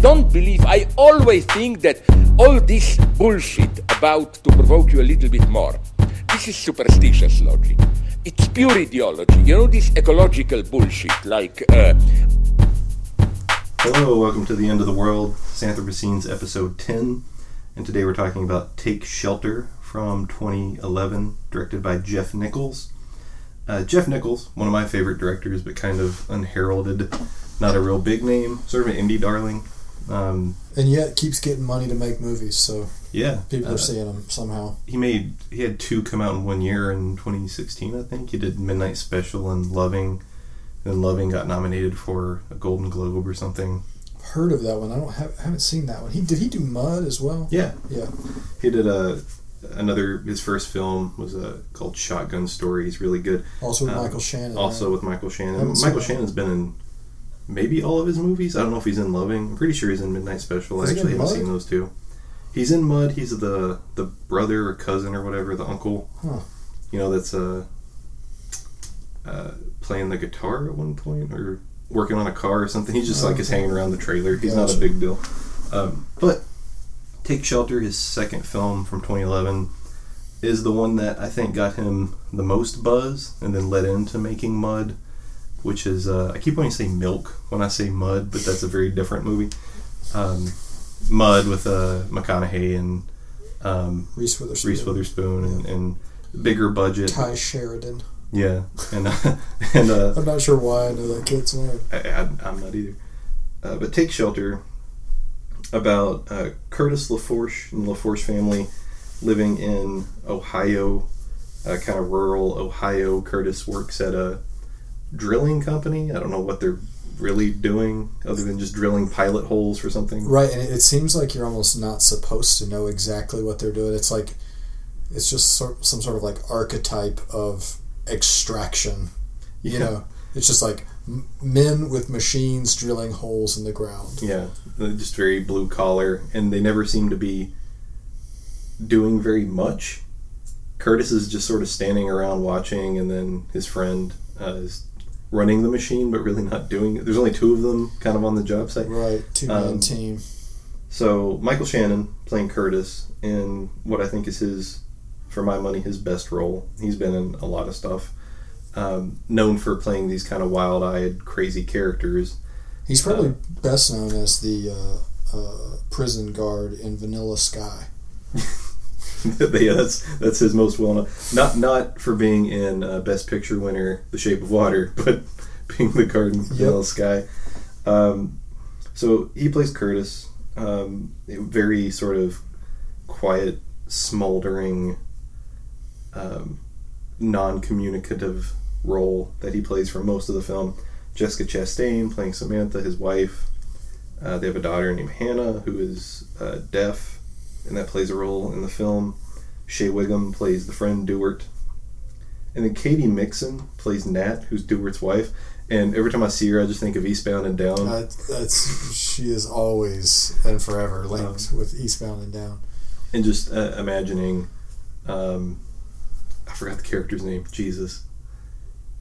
don't believe, I always think that all this bullshit about to provoke you a little bit more, this is superstitious logic. It's pure ideology. You know this ecological bullshit, like uh, Hello, welcome to the end of the world, Santhropocene's episode 10. And today we're talking about Take Shelter from 2011, directed by Jeff Nichols. Uh, Jeff Nichols, one of my favorite directors, but kind of unheralded, not a real big name, sort of an indie darling. Um, and yet keeps getting money to make movies, so yeah, people uh, are seeing him somehow. He made he had two come out in one year in 2016, I think. He did Midnight Special and Loving, and Loving got nominated for a Golden Globe or something. Heard of that one? I don't have haven't seen that one. He did he do Mud as well? Yeah, Yeah. he did a another his first film was a called Shotgun Story. He's really good. Also with Um, Michael Shannon. Also right? with Michael Shannon. Michael Shannon's been in maybe all of his movies. I don't know if he's in Loving. I'm pretty sure he's in Midnight Special. Is I actually haven't seen those two. He's in Mud. He's the the brother or cousin or whatever, the uncle. Huh. You know that's uh, uh, playing the guitar at one point or working on a car or something. He's just like is hanging around the trailer. He's not a big deal. Um, but Take Shelter, his second film from 2011, is the one that I think got him the most buzz and then led into making Mud, which is uh, I keep wanting to say Milk when I say Mud, but that's a very different movie. Um, Mud with uh, McConaughey and um, Reese Witherspoon. Reese Witherspoon and, and bigger budget. Tye Sheridan. Yeah, and uh, and uh, I'm not sure why I know that kid's name. I, I, I'm not either. Uh, but Take Shelter about uh, Curtis LaForge and the LaForge family living in Ohio, uh, kind of rural Ohio. Curtis works at a drilling company. I don't know what they're really doing other than just drilling pilot holes for something. Right, and it, seems like you're almost not supposed to know exactly what they're doing. It's like it's just sort, some sort of like archetype of extraction. You Yeah. know, it's just like men with machines drilling holes in the ground. Yeah, just very blue collar, and they never seem to be doing very much. Curtis is just sort of standing around watching, and then his friend uh, is running the machine, but really not doing it. There's only two of them kind of on the job site. Right, two man Um, team. So Michael Shannon playing Curtis in what I think is his, for my money, his best role. He's been in a lot of stuff. Um, known for playing these kind of wild-eyed, crazy characters. He's probably uh, best known as the uh, uh, prison guard in Vanilla Sky. yeah, that's that's his most well known. Not not for being in uh, Best Picture winner The Shape of Water, but being the Garden Yellow Sky. Um, so he plays Curtis, um, a very sort of quiet, smoldering, um, non-communicative role that he plays for most of the film. Jessica Chastain playing Samantha, his wife. Uh, they have a daughter named Hannah who is uh, deaf, and that plays a role in the film. Shea Whigham plays the friend Dewart. And then Katy Mixon plays Nat, who's Dewart's wife. And every time I see her, I just think of Eastbound and Down. Uh, that's she is always and forever linked Um, with Eastbound and Down. and just uh, imagining, um, I forgot the character's name. Jesus.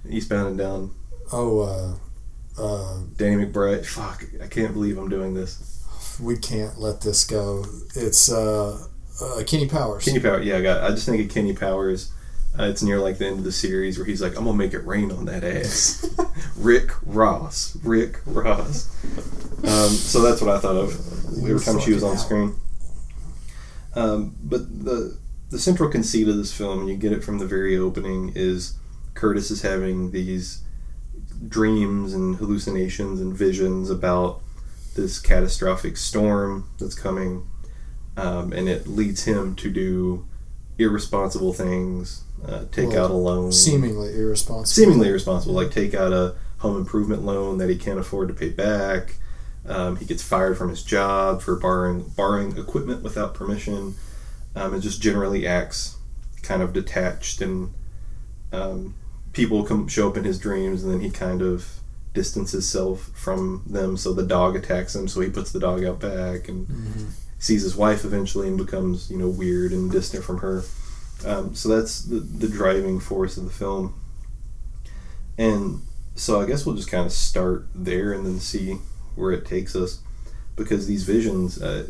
Eastbound and Down. Oh, uh, uh, Danny McBride. Fuck, I can't believe I'm doing this. We can't let this go. It's uh, uh, Kenny Powers. Kenny Powers. Yeah, I got. I just think of Kenny Powers. Uh, it's near like the end of the series where he's like, "I'm gonna make it rain on that ass." Rick Ross. Rick Ross. Um, so that's what I thought of every time she was on screen. Um, but the the central conceit of this film, and you get it from the very opening, is Curtis is having these dreams and hallucinations and visions about this catastrophic storm that's coming, um, and it leads him to do irresponsible things, uh, take Well, out a loan, seemingly irresponsible. seemingly irresponsible, like take out a home improvement loan that he can't afford to pay back. Um, he gets fired from his job for borrowing borrowing equipment without permission, um, and just generally acts kind of detached. And um, people come show up in his dreams, and then he kind of distances himself from them. So the dog attacks him, so he puts the dog out back, and Mhm. sees his wife eventually, and becomes you know weird and distant from her. Um, so that's the, the driving force of the film. And so I guess we'll just kind of start there and then see where it takes us. because these visions. Uh,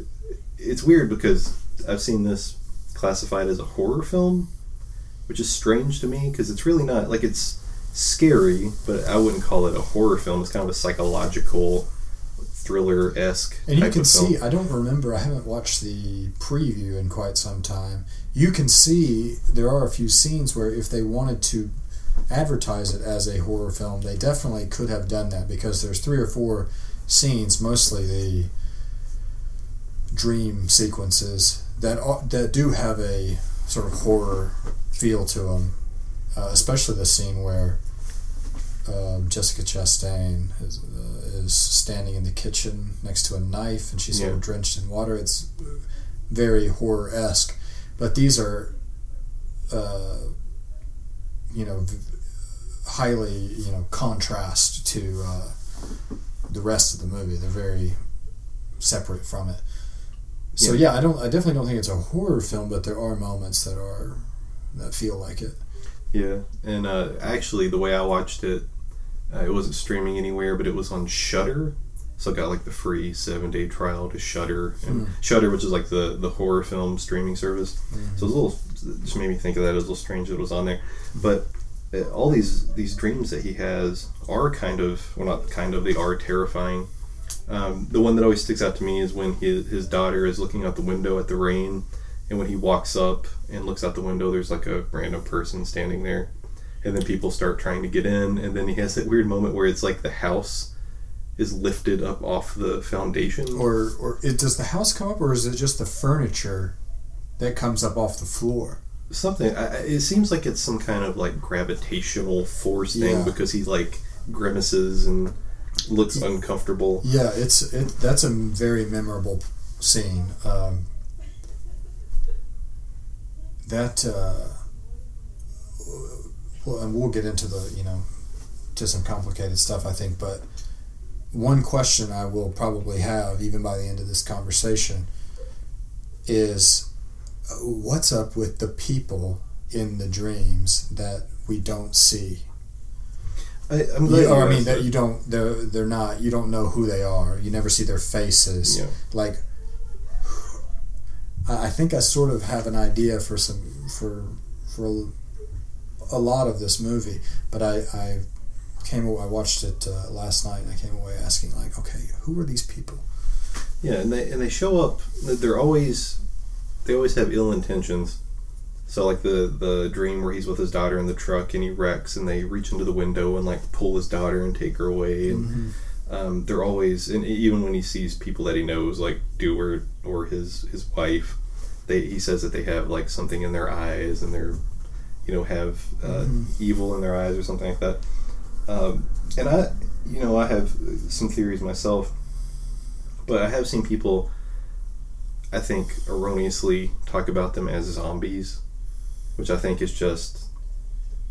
it's weird because I've seen this classified as a horror film, which is strange to me because it's really not like it's scary, but I wouldn't call it a horror film. It's kind of a psychological thriller esque. And you can see, I don't remember, I haven't watched the preview in quite some time. You can see there are a few scenes where if they wanted to advertise it as a horror film, they definitely could have done that because there's three or four scenes, mostly the dream sequences that that do have a sort of horror feel to them, uh, especially the scene where uh, Jessica Chastain is, uh, is standing in the kitchen next to a knife and she's Yeah. of drenched in water. It's very horror esque, but these are, uh, you know, v- highly you know contrast to uh, the rest of the movie. They're very separate from it. So Yeah. yeah, I don't. I definitely don't think it's a horror film, but there are moments that are that feel like it. Yeah, and uh, actually, the way I watched it, uh, it wasn't streaming anywhere, but it was on Shudder. So I got like the free seven day trial to Shudder, and Shudder, which is like the the horror film streaming service. So it was a little just made me think of that. It was a little strange that it was on there, but uh, all these these dreams that he has are kind of well, not kind of they are terrifying. Um, the one that always sticks out to me is when his, his daughter is looking out the window at the rain, and when he walks up and looks out the window, there's like a random person standing there, and then people start trying to get in, and then he has that weird moment where it's like the house is lifted up off the foundation. Or or it, does the house come up, or is it just the furniture that comes up off the floor? something. I, it seems like it's some kind of like gravitational force thing Yeah. because he like grimaces and looks uncomfortable. Yeah, it's it. That's a very memorable scene. Um, that uh, well, and we'll get into the you know to some complicated stuff I think, but one question I will probably have even by the end of this conversation is what's up with the people in the dreams that we don't see I, I'm glad. or I mean that you don't they're they're not you don't know who they are. You never see their faces. Yeah. Like I I think I sort of have an idea for some for for a lot of this movie, but I I came away, I watched it uh, last night and I came away asking like, okay, who are these people? Yeah, and they and they show up. They're always they always have ill intentions. So like the the dream where he's with his daughter in the truck and he wrecks and they reach into the window and like pull his daughter and take her away and um, they're always and even when he sees people that he knows like Dewart or his his wife, they he says that they have like something in their eyes and they're you know have uh, evil in their eyes or something like that. Um, and I you know I have some theories myself but I have seen people, I think, erroneously talk about them as zombies, which I think is just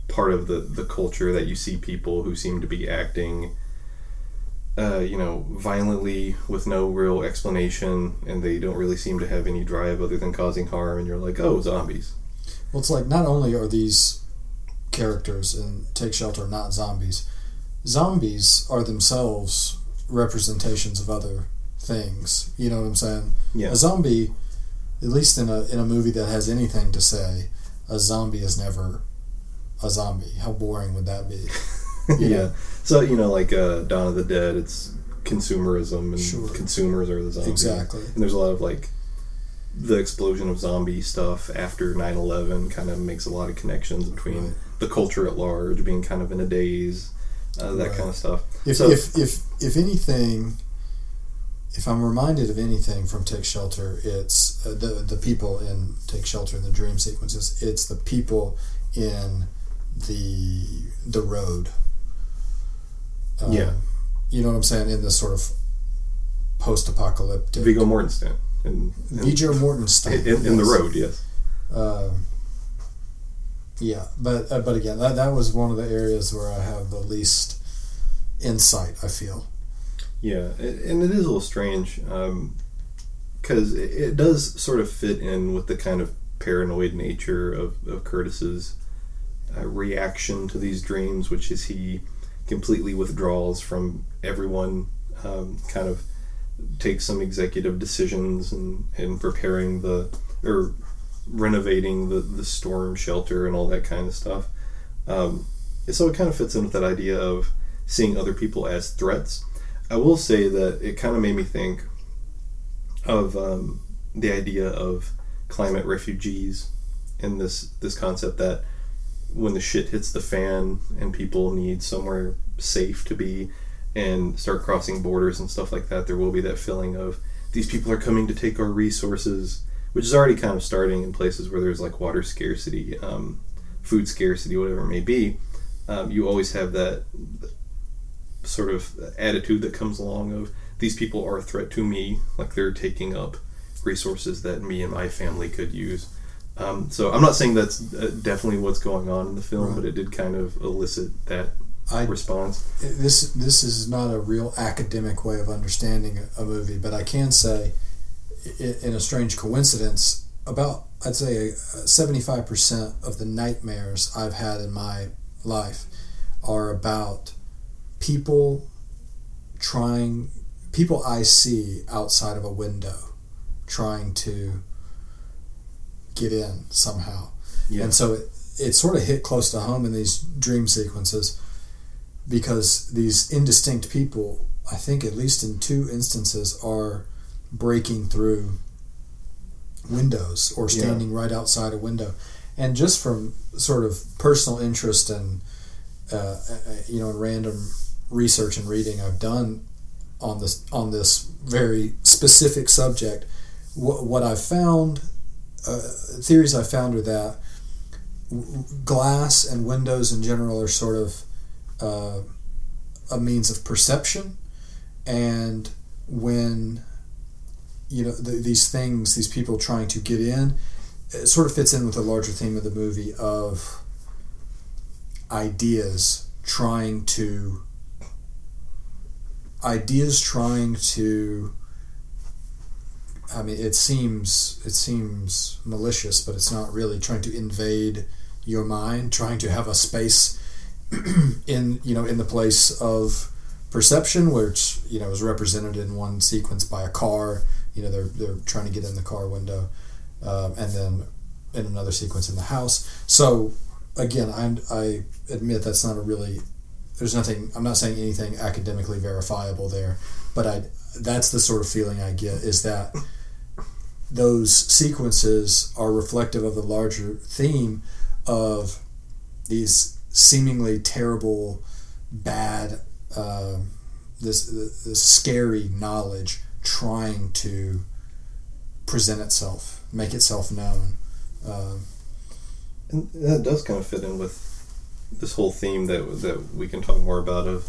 part of the, the culture that you see people who seem to be acting, uh, you know, violently with no real explanation, and they don't really seem to have any drive other than causing harm, and you're like, oh, zombies. Well, it's like not only are these characters in Take Shelter not zombies, zombies are themselves representations of other things. You know what I'm saying? Yeah. A zombie, at least in a in a movie that has anything to say, a zombie is never a zombie. How boring would that be? Yeah. know? So, you know, like uh, Dawn of the Dead, it's consumerism, and Sure. consumers are the zombies. Exactly. And there's a lot of like the explosion of zombie stuff after 9-11 kind of makes a lot of connections between Right. the culture at large being kind of in a daze uh, that Right. kind of stuff If, So- if if if anything, if I'm reminded of anything from Take Shelter, it's uh, the the people in Take Shelter in the dream sequences. It's the people in the the road. Um, Yeah. you know what I'm saying in this sort of post-apocalyptic. Viggo Mortensen in, in, Viggo Mortensen in, in the yes. road yes Um, yeah, but uh, but again, that that was one of the areas where I have the least insight. I feel. Yeah, and it is a little strange because it, it does sort of fit in with the kind of paranoid nature of, of Curtis's uh, reaction to these dreams, which is he completely withdraws from everyone, um, kind of take some executive decisions and in preparing the or renovating the the storm shelter and all that kind of stuff. Um, so it kind of fits in with that idea of seeing other people as threats. I will say that it kind of made me think of um, the idea of climate refugees and this this concept that when the shit hits the fan and people need somewhere safe to be and start crossing borders and stuff like that, there will be that feeling of these people are coming to take our resources, which is already kind of starting in places where there's like water scarcity, um, food scarcity, whatever it may be. Um, you always have that sort of attitude that comes along of these people are a threat to me, like they're taking up resources that me and my family could use. Um, so I'm not saying that's uh, definitely what's going on in the film, right. but it did kind of elicit that I, response. This this is not a real academic way of understanding a movie, but I can say, in a strange coincidence, about I'd say uh, seventy five percent of the nightmares I've had in my life are about people trying people I see outside of a window trying to get in somehow. Yeah. And so it, it sort of hit close to home in these dream sequences because these indistinct people, I think at least in two instances, are breaking through windows or standing yeah. right outside a window. And just from sort of personal interest and, uh, uh you know, random research and reading I've done on this on this very specific subject, what, what I've found, uh, theories I found are that glass and windows in general are sort of uh, a means of perception, and when you know the, these things, these people trying to get in, it sort of fits in with the larger theme of the movie of ideas trying to ideas trying to I mean it seems it seems malicious but it's not really trying to invade your mind trying to have a space in you know in the place of perception which you know is represented in one sequence by a car. You know they're, they're trying to get in the car window um, and then in another sequence in the house. So again I'm, i admit that's not a really there's nothing i'm not saying anything academically verifiable there but i that's the sort of feeling i get is that those sequences are reflective of the larger theme of these seemingly terrible bad uh, this, this scary knowledge trying to present itself make itself known um, and that does kind of fit in with this whole theme that that we can talk more about of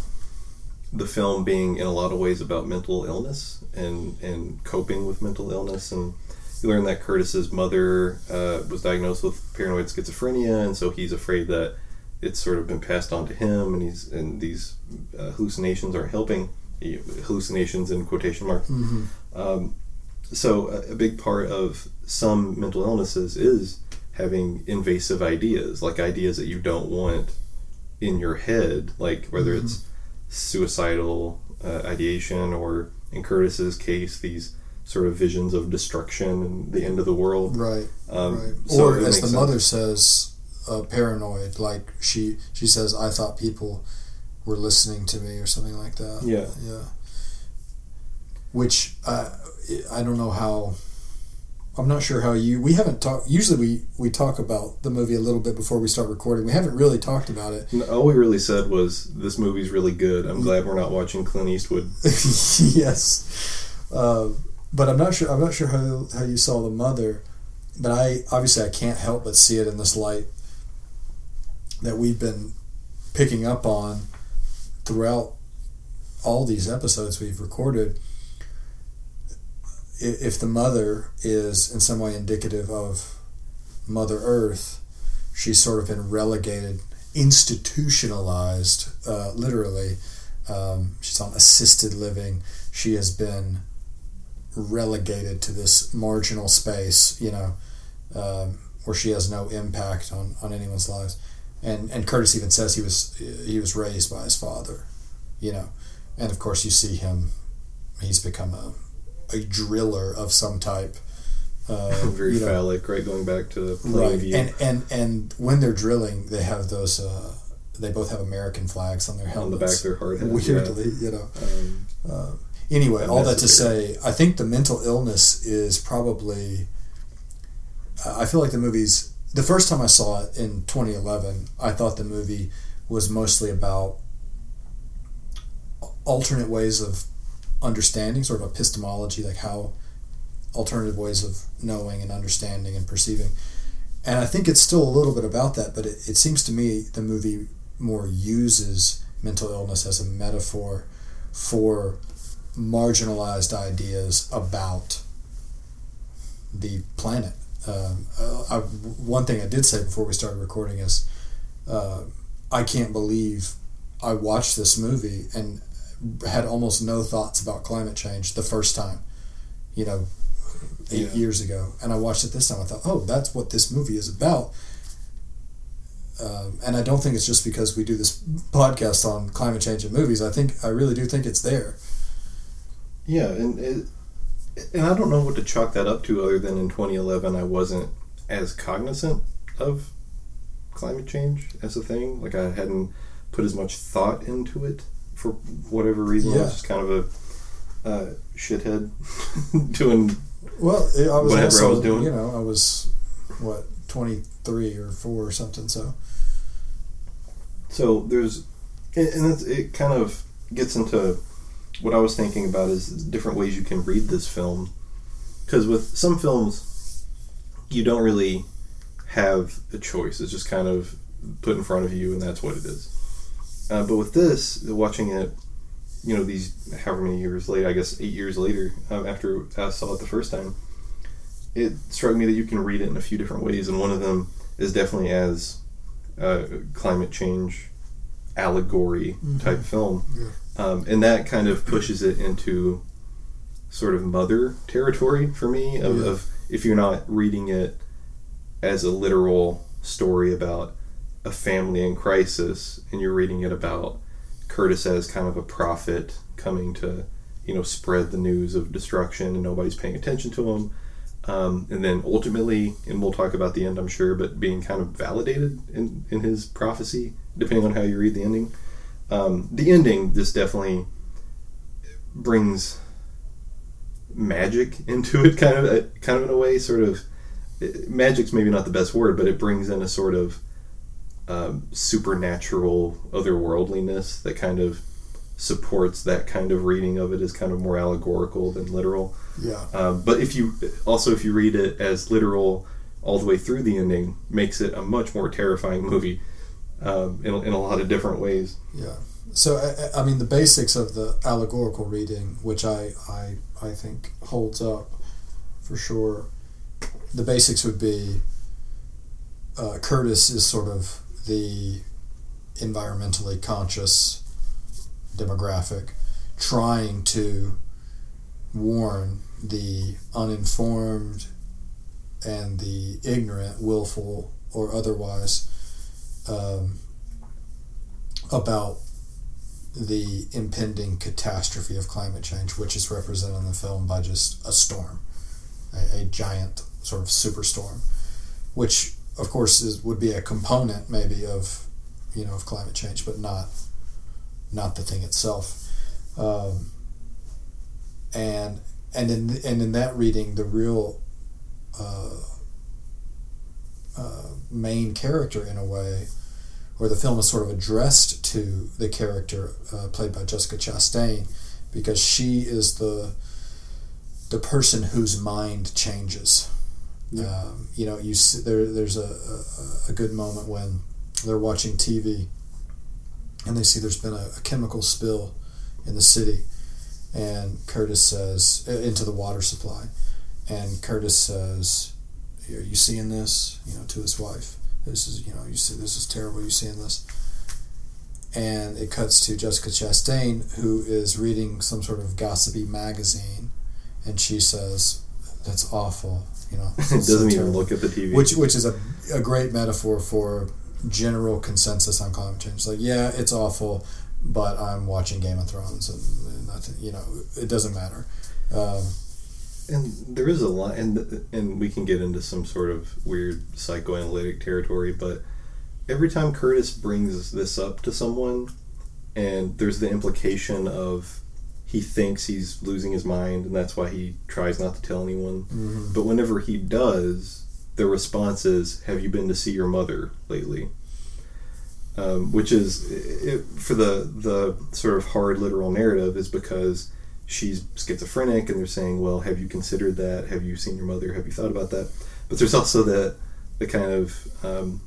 the film being in a lot of ways about mental illness and and coping with mental illness. And you learn that Curtis's mother uh, was diagnosed with paranoid schizophrenia and so he's afraid that it's sort of been passed on to him and he's and these uh, hallucinations aren't helping hallucinations in quotation marks mm-hmm. um, so a, a big part of some mental illnesses is having invasive ideas, like ideas that you don't want in your head, like whether mm-hmm. it's suicidal uh, ideation or in Curtis's case, these sort of visions of destruction and the end of the world. Right. Um, right. So or as the sense. mother says, uh, paranoid. Like she she says, I thought people were listening to me or something like that. Yeah. Yeah. Which uh, I don't know how I'm not sure how you. We haven't talked. Usually, we we talk about the movie a little bit before we start recording. We haven't really talked about it. all we really said was this movie's really good. I'm glad we're not watching Clint Eastwood. yes, uh, but I'm not sure. I'm not sure how how you saw the mother, but I obviously I can't help but see it in this light that we've been picking up on throughout all these episodes we've recorded if the mother is in some way indicative of Mother Earth, she's sort of been relegated, institutionalized, uh, literally. Um, she's on assisted living. She has been relegated to this marginal space, you know, um, where she has no impact on, on anyone's lives. And and Curtis even says he was he was raised by his father, you know, and of course you see him he's become a, a driller of some type. Uh, Very you know, phallic, right? Going back to plain right view. and and and when they're drilling they have those uh, they both have american flags on their helmets. on the back of their hard hat. weirdly you know Yeah. Um, anyway all that to say i think the mental illness is probably i feel like the movie's the first time i saw it in 2011 i thought the movie was mostly about alternate ways of understanding sort of epistemology like how alternative ways of knowing and understanding and perceiving and i think it's still a little bit about that but it, it seems to me the movie more uses mental illness as a metaphor for marginalized ideas about the planet. Um, uh, I, one thing I did say before we started recording is uh, I can't believe I watched this movie and had almost no thoughts about climate change the first time, you know, eight Yeah. years ago. And I watched it this time. I thought, oh, that's what this movie is about. Um, and I don't think it's just because we do this podcast on climate change and movies. I think I really do think it's there. Yeah, and it, and I don't know what to chalk that up to other than in 2011 I wasn't as cognizant of climate change as a thing. Like I hadn't put as much thought into it for whatever reason. I Yeah. was just kind of a uh, shithead doing. Well, I was Whatever I was doing. you know, I was what twenty three or four or something. So So there's, and and it kind of gets into what I was thinking about is different ways you can read this film. Because with some films, you don't really have a choice. It's just kind of put in front of you, and that's what it is. Uh, but with this, watching it, you know, these however many years later, I guess eight years later, um, after I saw it the first time, it struck me that you can read it in a few different ways, and one of them is definitely as uh, climate change allegory type film, um, and that kind of pushes it into sort of mother territory for me. Of, Yeah. of if you're not reading it as a literal story about a family in crisis, and you're reading it about Curtis as kind of a prophet coming to, you know, spread the news of destruction, and nobody's paying attention to him. Um, and then ultimately, and we'll talk about the end, I'm sure, but being kind of validated in, in his prophecy, depending on how you read the ending. Um, the ending just definitely brings magic into it, kind of, uh, kind of in a way, sort of. it- Magic's maybe not the best word, but it brings in a sort of um, supernatural otherworldliness that kind of supports that kind of reading of it as kind of more allegorical than literal. yeah, Um, but if you also if you read it as literal all the way through the ending, makes it a much more terrifying movie um, in, in a lot of different ways. yeah. So I, I mean, the basics of the allegorical reading, which I I I think holds up for sure. The basics would be uh, Curtis is sort of the environmentally conscious demographic trying to warn the uninformed and the ignorant, willful or otherwise, um, about the impending catastrophe of climate change, which is represented in the film by just a storm, a, a giant sort of superstorm, which of course is would be a component maybe of you know of climate change, but not not the thing itself. Um, and and in and in that reading, the real uh, uh, main character in a way, or the film is sort of addressed to the character uh, played by Jessica Chastain, because she is the the person whose mind changes. Um, you know, you see, there. There's a, a a good moment when they're watching TV, and they see there's been a, a chemical spill in the city, and Curtis says uh, into the water supply, and Curtis says, "Are you seeing this?" You know, to his wife. This is you know you see this is terrible. You seeing this? And it cuts to Jessica Chastain, who is reading some sort of gossipy magazine, and she says, "That's awful." You know, It doesn't even look at the TV. which which is a, a great metaphor for general consensus on climate change. Like, yeah, it's awful, but I'm watching Game of Thrones, and, and nothing, you know, it doesn't matter. Um, And there is a lot, and and we can get into some sort of weird psychoanalytic territory, but every time Curtis brings this up to someone, and there's the implication of he thinks he's losing his mind, and that's why he tries not to tell anyone. mhm. But whenever he does, the response is, "Have you been to see your mother lately?" Um, which is it, for the the sort of hard literal narrative is because she's schizophrenic, and they're saying, "Well, have you considered that? Have you seen your mother? Have you thought about that?" But there's also the the kind of um,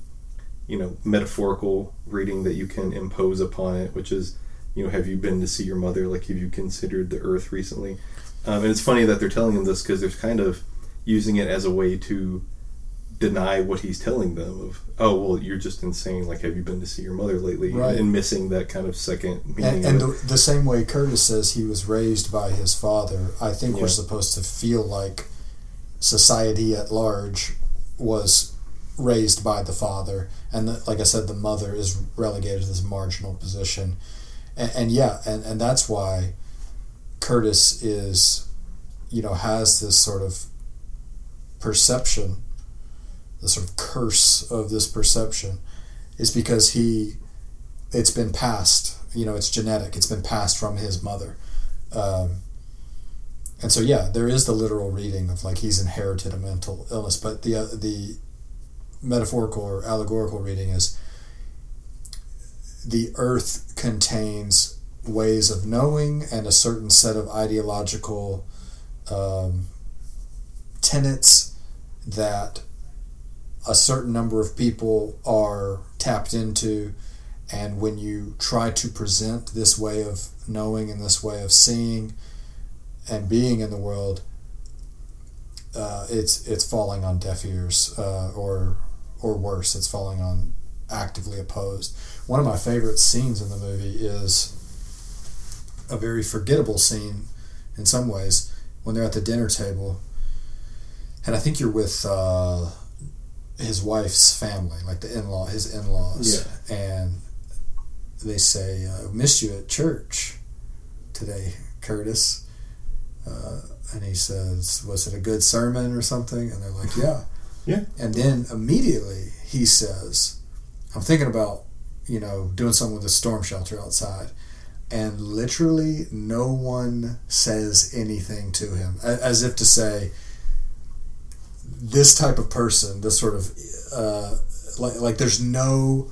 you know metaphorical reading that you can impose upon it, which is you know, have you been to see your mother? Like, have you considered the earth recently? Um, and it's funny that they're telling him this because they're kind of using it as a way to deny what he's telling them of oh well you're just insane like have you been to see your mother lately Right. and missing that kind of second meaning And, and the, the same way Curtis says he was raised by his father, I think Yeah. we're supposed to feel like society at large was raised by the father, and the, like I said, the mother is relegated to this marginal position, and, and yeah, and, and that's why Curtis is, you know, has this sort of perception, the sort of curse of this perception, is because he it's been passed. You know, it's genetic. It's been passed from his mother. Um, and so, yeah, there is the literal reading of like he's inherited a mental illness, but the uh, the metaphorical or allegorical reading is the earth contains ways of knowing and a certain set of ideological um, tenets that a certain number of people are tapped into and when you try to present this way of knowing and this way of seeing and being in the world, uh, it's it's falling on deaf ears, uh, or or worse, it's falling on actively opposed. One of my favorite scenes in the movie is a very forgettable scene in some ways when they're at the dinner table, and I think you're with. Uh, his wife's family, like the in law, his in laws, and they say, uh, "Missed you at church today, Curtis." Uh, and he says, "Was it a good sermon or something?" And they're like, "Yeah." Yeah. And then immediately he says, "I'm thinking about, you know, doing something with a storm shelter outside." And literally, no one says anything to him, as if to say, this type of person, this sort of uh, like like there's no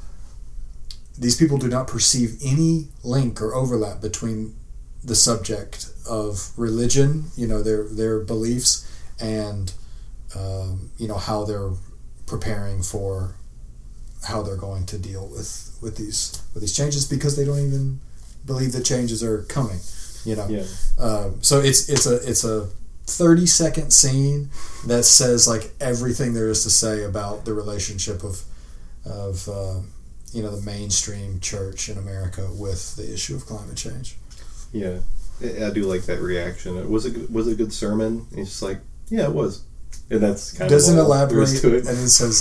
these people do not perceive any link or overlap between the subject of religion, you know, their their beliefs, and um, you know how they're preparing for how they're going to deal with with these with these changes because they don't even believe the changes are coming. You know, yeah um, so it's it's a it's a thirty second scene that says like everything there is to say about the relationship of of uh, you know the mainstream church in America with the issue of climate change. yeah I do like that reaction was it was it a good sermon he's just like yeah it was and that's kind Doesn't of elaborate it and it says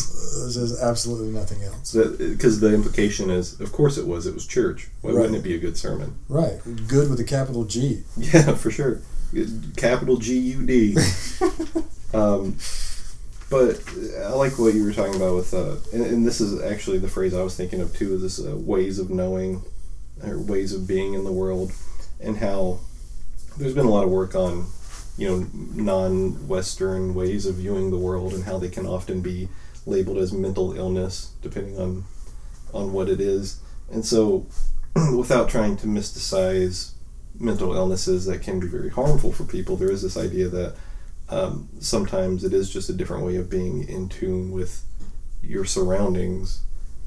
uh, says absolutely nothing else. because the implication is of course it was it was church why Right. wouldn't it be a good sermon Right, good with a capital G. Yeah, for sure. Capital G U D. um, but I like what you were talking about with, uh, and, and this is actually the phrase I was thinking of too. Is this uh, ways of knowing, or ways of being in the world, and how there's been a lot of work on, you know, non-Western ways of viewing the world and how they can often be labeled as mental illness depending on on what it is. And so, without trying to mysticize mental illnesses that can be very harmful for people, there is this idea that um, sometimes it is just a different way of being in tune with your surroundings,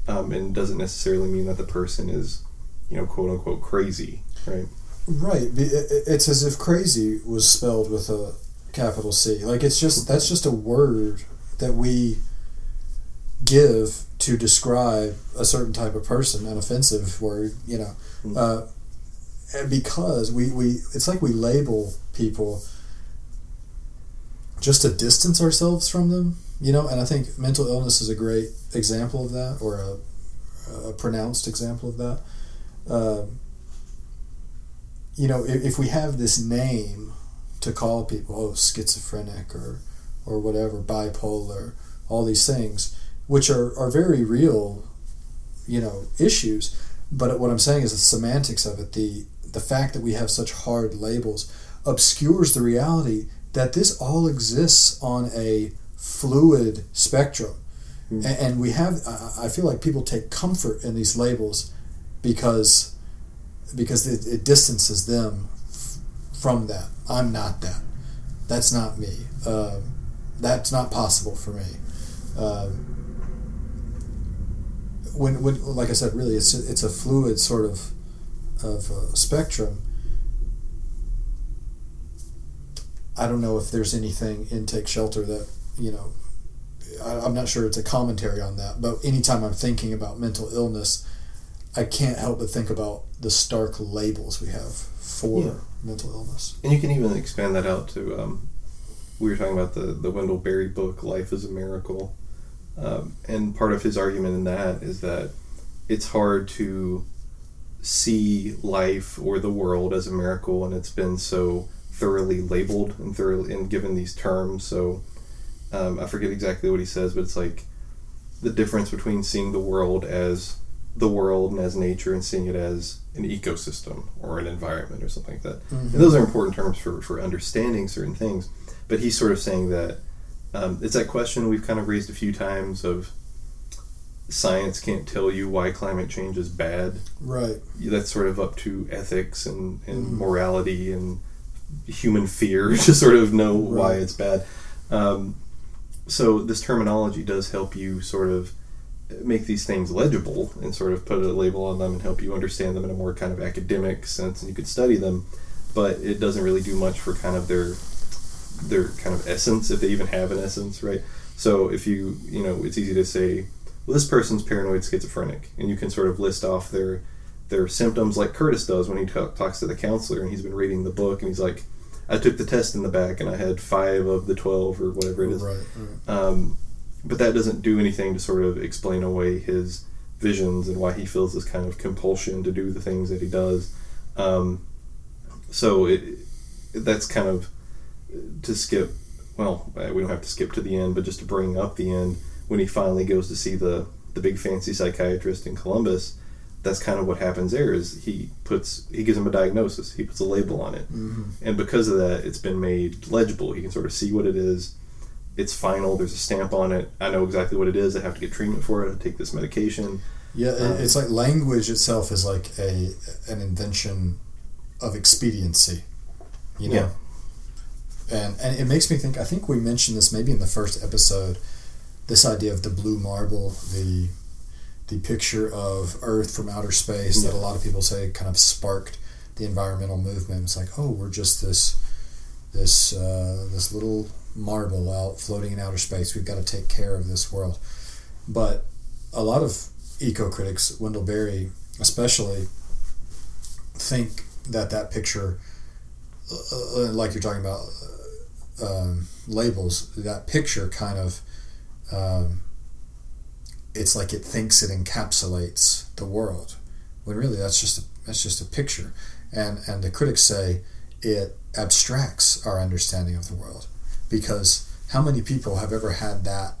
um, and doesn't necessarily mean that the person is, you know, quote unquote crazy, right? Right, be- it- it- it's as if crazy was spelled with a capital C. Like it's just that's just a word that we give to describe a certain type of person, an offensive word, you know, Mm. uh, and because we, we it's like we label people just to distance ourselves from them, you know. And I think mental illness is a great example of that, or a, a pronounced example of that. Um you know, if, if we have this name to call people, oh, schizophrenic or or whatever, bipolar, all these things, which are, are very real, you know, issues. But what I'm saying is the semantics of it, the the fact that we have such hard labels obscures the reality that this all exists on a fluid spectrum. Mm. And, and we have, I feel like people take comfort in these labels because because it, it distances them f- from that. I'm not that. That's not me. Um, that's not possible for me. Um, when, when, like I said, really, it's a, it's a fluid sort of of uh, spectrum. I don't know if there's anything in Take Shelter that you know. I, am not sure it's a commentary on that, but anytime I'm thinking about mental illness, I can't help but think about the stark labels we have for yeah. mental illness. And you can even expand that out to um, we were talking about the the Wendell Berry book, Life is a Miracle, um, and part of his argument in that is that it's hard to see life or the world as a miracle, and it's been so thoroughly labeled and thoroughly and given these terms. So um, I forget exactly what he says, but it's like the difference between seeing the world as the world and as nature and seeing it as an ecosystem or an environment or something like that. Mm-hmm. And those are important terms for, for understanding certain things. But he's sort of saying that um, it's that question we've kind of raised a few times of science can't tell you why climate change is bad. Right. That's sort of up to ethics and, and mm-hmm. morality and human fear to sort of know right. why it's bad. Um, so this terminology does help you sort of make these things legible and sort of put a label on them and help you understand them in a more kind of academic sense and you could study them but it doesn't really do much for kind of their their kind of essence if they even have an essence right so if you you know it's easy to say well, this person's paranoid schizophrenic, and you can sort of list off their their symptoms like Curtis does when he t- talks to the counselor, and he's been reading the book, and he's like, "I took the test in the back, and I had five of the twelve or whatever it is." Right. right. Um, but that doesn't do anything to sort of explain away his visions and why he feels this kind of compulsion to do the things that he does. Um, so it that's kind of to skip. Well, we don't have to skip to the end, but just to bring up the end when he finally goes to see the the big fancy psychiatrist in Columbus, that's kind of what happens there is he puts he gives him a diagnosis. He puts a label on it. Mm-hmm. and because of that it's been made legible. He can sort of see what it is. It's final. There's a stamp on it. I know exactly what it is. I have to get treatment for it. I take this medication. Yeah um, it's like language itself is like a an invention of expediency you know? Yeah. and and it makes me think i think we mentioned this maybe in the first episode this idea of the blue marble, the the picture of Earth from outer space yeah. that a lot of people say kind of sparked the environmental movement. It's like, oh, we're just this this uh, this little marble out floating in outer space. We've got to take care of this world. But a lot of eco critics, Wendell Berry especially, think that that picture, uh, uh like you're talking about uh, um, labels, that picture kind of um, it's like it thinks it encapsulates the world, when really that's just a, that's just a picture, and and the critics say it abstracts our understanding of the world, because how many people have ever had that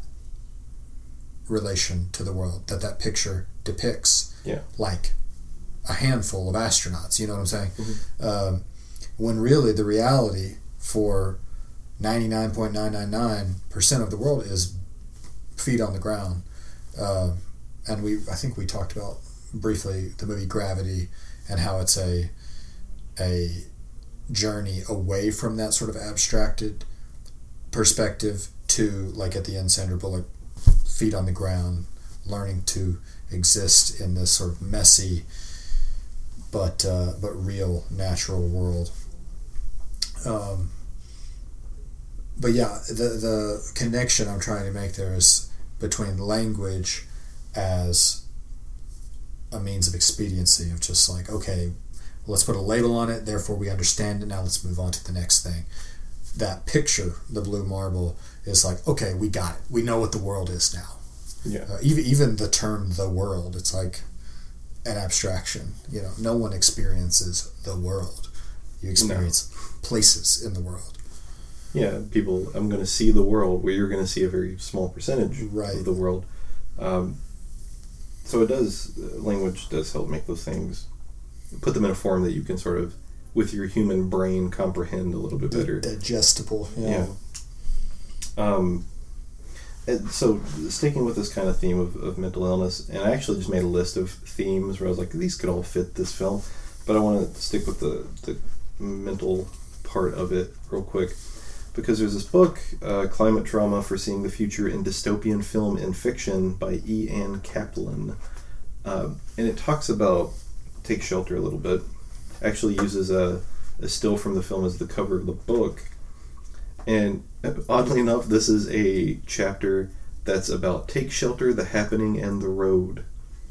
relation to the world that that picture depicts? Yeah, like a handful of astronauts. You know what I'm saying? Mm-hmm. Um, when really the reality for 99.999% of the world is feet on the ground. Uh, and we, I think we talked about briefly the movie Gravity and how it's a a journey away from that sort of abstracted perspective to like at the end Sandra Bullock feet on the ground learning to exist in this sort of messy but uh, but real natural world um, but yeah the the connection I'm trying to make there is between language as a means of expediency of just like okay let's put a label on it therefore we understand it now let's move on to the next thing. That picture the blue marble is like okay we got it. We know what the world is now. Yeah. Uh, even even the term the world it's like an abstraction you know no one experiences the world. You experience places in the world. Yeah, people. I'm going to see the world where you're going to see a very small percentage Right. of the world. Um, so it does. uh, Language does help make those things, put them in a form that you can sort of, with your human brain, comprehend a little bit better. Digestible. Yeah. Yeah. Um, so sticking with this kind of theme of, of mental illness, and I actually just made a list of themes where I was like, these could all fit this film, but I want to stick with the, the mental part of it real quick. Because there's this book, uh, Climate Trauma Foreseeing the Future in Dystopian Film and Fiction by E. Ann Kaplan. Um, and it talks about Take Shelter a little bit. Actually uses a, a still from the film as the cover of the book. And oddly enough, this is a chapter that's about Take Shelter, The Happening, and The Road.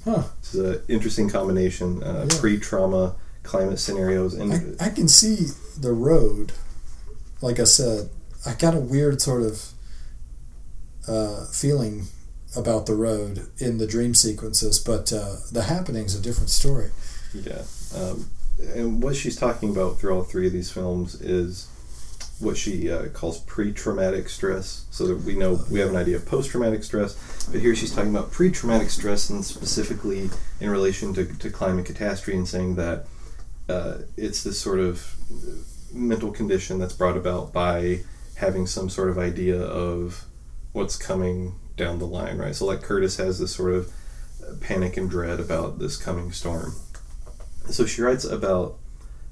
Huh. This is an interesting combination, uh, Yeah. pre-trauma climate scenarios, and I, I can see the road. Like I said, I got a weird sort of uh, feeling about the road in the dream sequences, but uh, the happening's a different story. Yeah. Um, and what she's talking about through all three of these films is what she uh, calls pre-traumatic stress. So that we know we have an idea of post-traumatic stress, but here she's talking about pre-traumatic stress, and specifically in relation to, to climate catastrophe, and saying that uh, it's this sort of mental condition that's brought about by having some sort of idea of what's coming down the line, right? So, like Curtis has this sort of panic and dread about this coming storm. So she writes about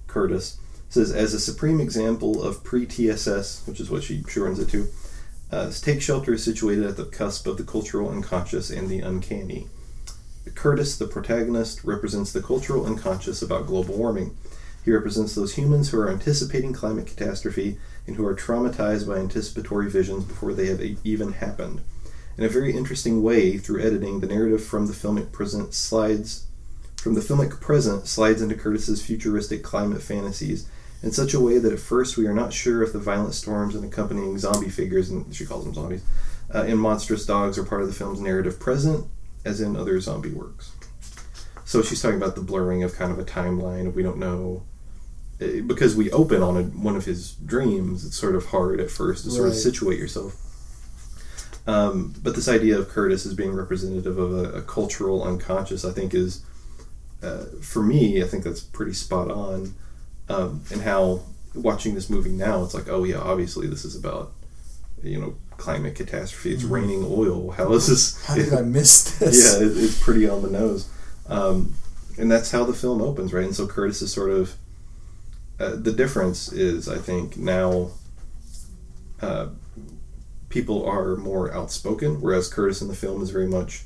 Curtis. Says as a supreme example of pre-TSS, which is what she shortens it to. Uh, Take Shelter is situated at the cusp of the cultural unconscious and the uncanny. Curtis, the protagonist, represents the cultural unconscious about global warming. He represents those humans who are anticipating climate catastrophe and who are traumatized by anticipatory visions before they have even happened. In a very interesting way, through editing, the narrative from the filmic present slides from the filmic present slides into Curtis's futuristic climate fantasies in such a way that at first we are not sure if the violent storms and accompanying zombie figures, and she calls them zombies, uh, and monstrous dogs are part of the film's narrative present, as in other zombie works. So she's talking about the blurring of kind of a timeline we don't know. Eh, Because we open on a, one of his dreams, it's sort of hard at first to sort of situate yourself. Um, but this idea of Curtis as being representative of a, a cultural unconscious, I think, is uh, for me, I think that's pretty spot on. Um, and how watching this movie now, it's like, oh yeah, obviously this is about you know climate catastrophe. It's raining oil. How is this? Mm-hmm. How did I miss this? yeah, it, it's pretty on the nose. Um, and that's how the film opens, right? And so Curtis is sort of uh, the difference is, I think, now uh, people are more outspoken, whereas Curtis in the film is very much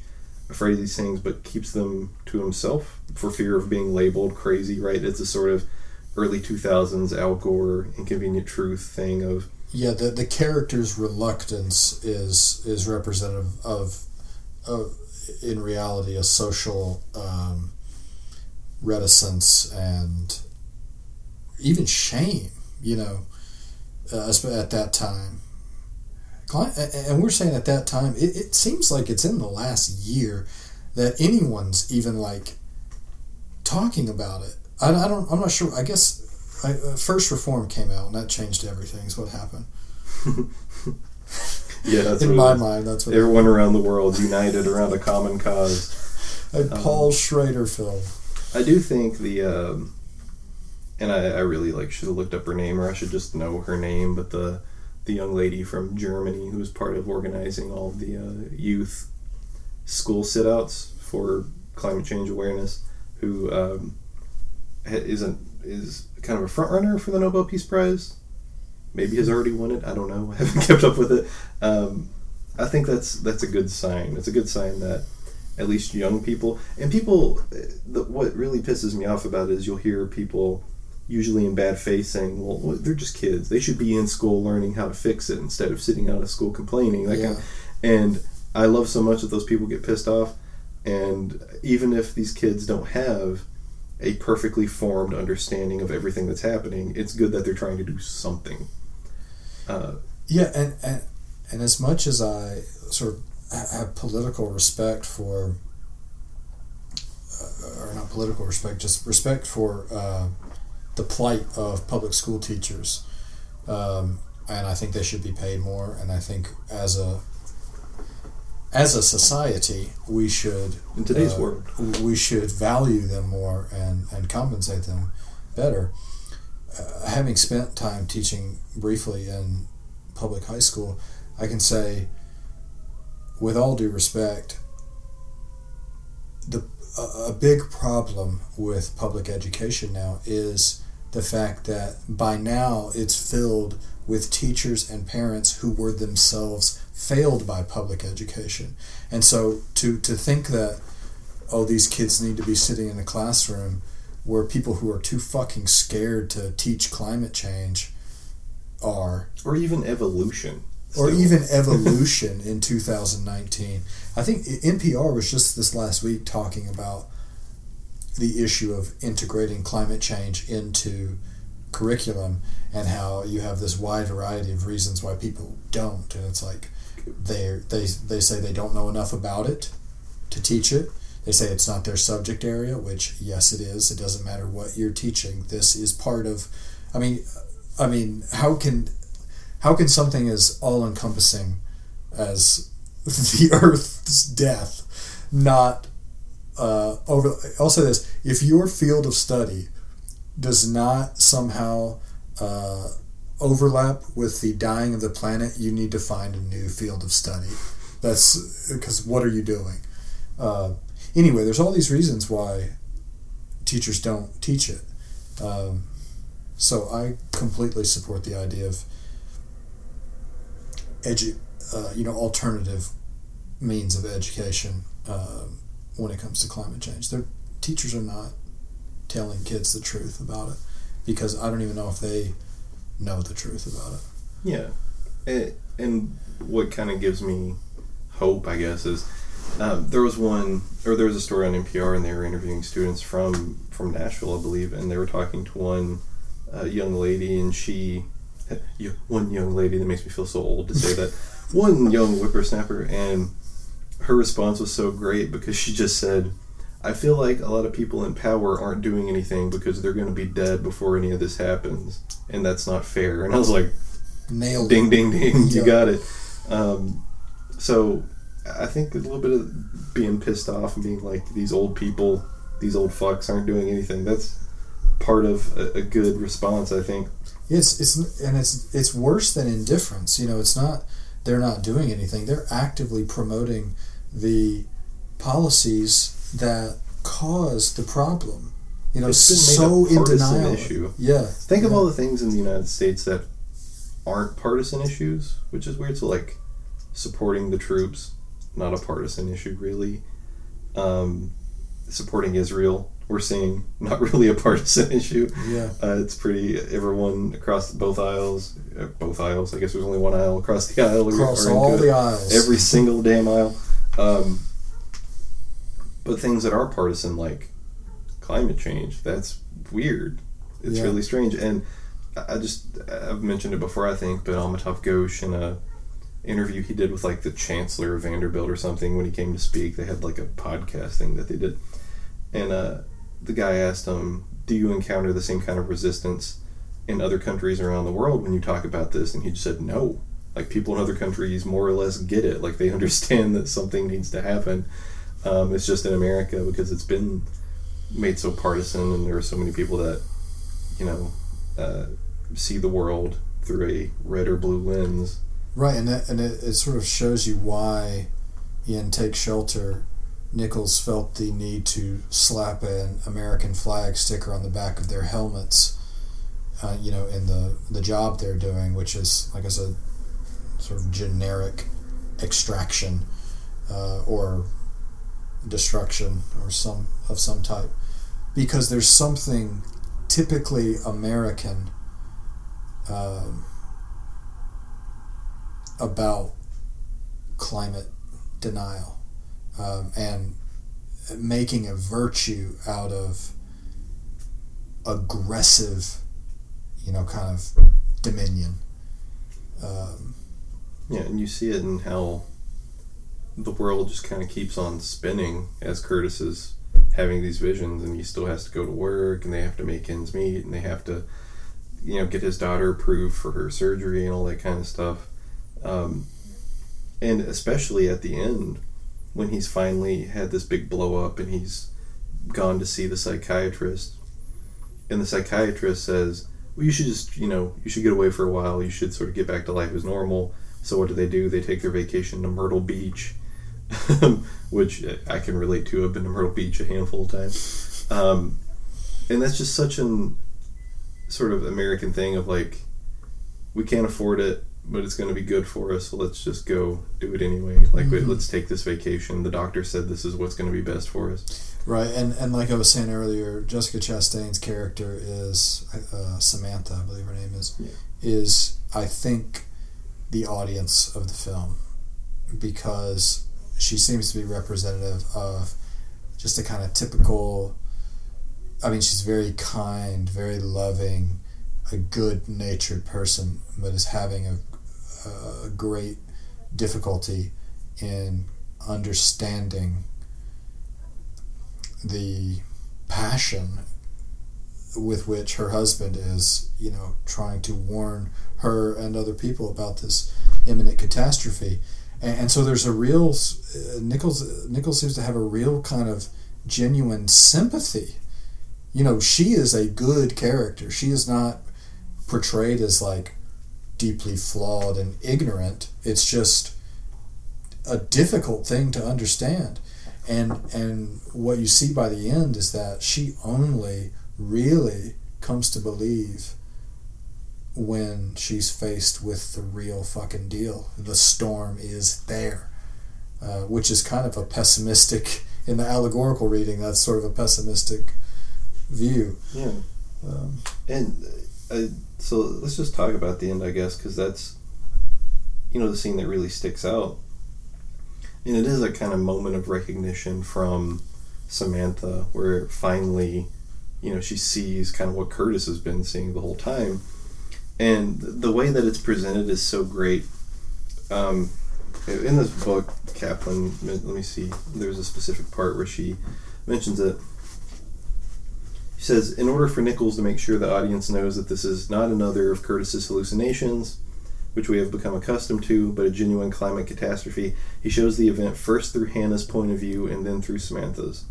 afraid of these things, but keeps them to himself for fear of being labeled crazy, right? It's a sort of early 2000s Al Gore inconvenient truth thing of Yeah, the, the character's reluctance is is representative of of in reality a social um, reticence and even shame. You know, uh, at that time. And we're saying at that time, it, it seems like it's in the last year that anyone's even like talking about it. I, I don't. I'm not sure. I guess I, uh, First Reformed came out and that changed everything. Is what happened. yeah, that's in my mind, that's what. everyone around the world united around a common cause. A Paul Schrader film. I do think the, um, and I, I really like should have looked up her name, or I should just know her name. But the the young lady from Germany who was part of organizing all the uh, youth school sit-outs for climate change awareness, who um, isn't is kind of a front runner for the Nobel Peace Prize. Maybe has already won it. I don't know. I haven't kept up with it. Um, I think that's that's a good sign. It's a good sign that at least young people and people the, what really pisses me off about it is you'll hear people usually in bad faith saying well they're just kids. They should be in school learning how to fix it instead of sitting out of school complaining. That kind Yeah. and i love so much that those people get pissed off. And even if these kids don't have a perfectly formed understanding of everything that's happening it's good that they're trying to do something. Uh, Yeah, and, and and as much as I sort of have political respect for, uh, or not political respect, just respect for uh, the plight of public school teachers, um, and I think they should be paid more. And I think as a as a society, we should In today's uh, world. we should value them more and, and compensate them better. Uh, having spent time teaching briefly in public high school, I can say, with all due respect, the a, a big problem with public education now is the fact that by now it's filled with teachers and parents who were themselves failed by public education. And so to, to think that, oh, these kids need to be sitting in a classroom where people who are too fucking scared to teach climate change are, Or even evolution. or still. even evolution in 2019. I think NPR was just this last week talking about the issue of integrating climate change into curriculum and how you have this wide variety of reasons why people don't. And it's like they they they say they don't know enough about it to teach it. They say it's not their subject area which yes it is. It doesn't matter what you're teaching. This is part of i mean i mean how can how can something as all encompassing as the earth's death not uh, over i'll say this if your field of study does not somehow uh, overlap with the dying of the planet, you need to find a new field of study. That's because what are you doing? Uh, anyway, there's all these reasons why teachers don't teach it. Um, so I completely support the idea of edu- uh, you know, alternative means of education um when it comes to climate change. Their teachers are not telling kids the truth about it because I don't even know if they know the truth about it. Yeah, and, and what kind of gives me hope, I guess, is um, there was one, or there was a story on NPR, and they were interviewing students from from Nashville, I believe, and they were talking to one uh, young lady, and she, one young lady that makes me feel so old to say that, one young whippersnapper, and her response was so great because she just said. I feel like a lot of people in power aren't doing anything because they're going to be dead before any of this happens, and that's not fair. And I was like, Nailed ding it. ding ding you got it um, so i think a little bit of being pissed off and being like these old people these old fucks aren't doing anything that's part of a, a good response i think It's it's and it's it's worse than indifference. You know, it's not they're not doing anything. They're actively promoting the policies that cause the problem. You know, It's been so in denial. issue. Yeah. think of all the things in the united states that aren't partisan issues which is weird so like supporting the troops not a partisan issue really um, supporting israel we're seeing not really a partisan issue Yeah. Uh, it's pretty. Everyone across both aisles, uh, both aisles. I guess there's only one aisle across the aisle. Across all the aisles. every single damn aisle. Um, but things that are partisan, like climate change, that's weird. It's Yeah. really strange. And I just I've mentioned it before, I think, but Amitav Ghosh in a interview he did with like the chancellor of Vanderbilt or something when he came to speak, they had like a podcast thing that they did, and uh, the guy asked him, "Do you encounter the same kind of resistance in other countries around the world when you talk about this?" And he just said, "No." Like people in other countries more or less get it. Like they understand that something needs to happen. Um, it's just in America because it's been made so partisan, and there are so many people that, you know, uh, see the world through a red or blue lens. Right, and it, and it, it sort of shows you why in Take Shelter, Nichols felt the need to slap an American flag sticker on the back of their helmets. Uh, you know, in the the job they're doing, which is like I said, sort of generic extraction uh, or destruction or some of some type, because there's something typically American. Um, about climate denial um, and making a virtue out of aggressive, you know, kind of dominion. Um, Yeah, and you see it in how the world just kind of keeps on spinning, as Curtis is having these visions, and he still has to go to work, and they have to make ends meet, and they have to, you know, get his daughter approved for her surgery and all that kind of stuff. Um, and especially at the end, when he's finally had this big blow up and he's gone to see the psychiatrist, and the psychiatrist says, "Well, you should just, you know, you should get away for a while. You should sort of get back to life as normal." So what do they do? They take their vacation to Myrtle Beach, which I can relate to. I've been to Myrtle Beach a handful of times, um, and that's just such an sort of American thing of like, we can't afford it, but it's going to be good for us, so let's just go do it anyway. Like, Mhm. let's take this vacation. The doctor said this is what's going to be best for us. Right, and and like I was saying earlier, Jessica Chastain's character is uh, Samantha, I believe her name is, Yeah. is I think the audience of the film because she seems to be representative of just a kind of typical. I mean, she's very kind, very loving, a good natured person, but is having a, a great difficulty in understanding the passion with which her husband is, you know, trying to warn her and other people about this imminent catastrophe. And, and so there's a real uh, Nichols. Nichols seems to have a real kind of genuine sympathy. You know, she is a good character. She is not portrayed as like deeply flawed and ignorant. It's just a difficult thing to understand and and what you see by the end is that she only really comes to believe when she's faced with the real fucking deal the storm is there uh, which is kind of a pessimistic in the allegorical reading that's sort of a pessimistic view Yeah. um, And uh, so let's just talk about the end, I guess, because that's, you know, the scene that really sticks out. And it is a kind of moment of recognition from Samantha, where finally, you know, she sees kind of what Curtis has been seeing the whole time. And the way that it's presented is so great. Um, in this book, Kaplan, let me see, there's a specific part where she mentions it. She says, in order for Nichols to make sure the audience knows that this is not another of Curtis's hallucinations, which we have become accustomed to, but a genuine climate catastrophe, he shows the event first through Hannah's point of view and then through Samantha's.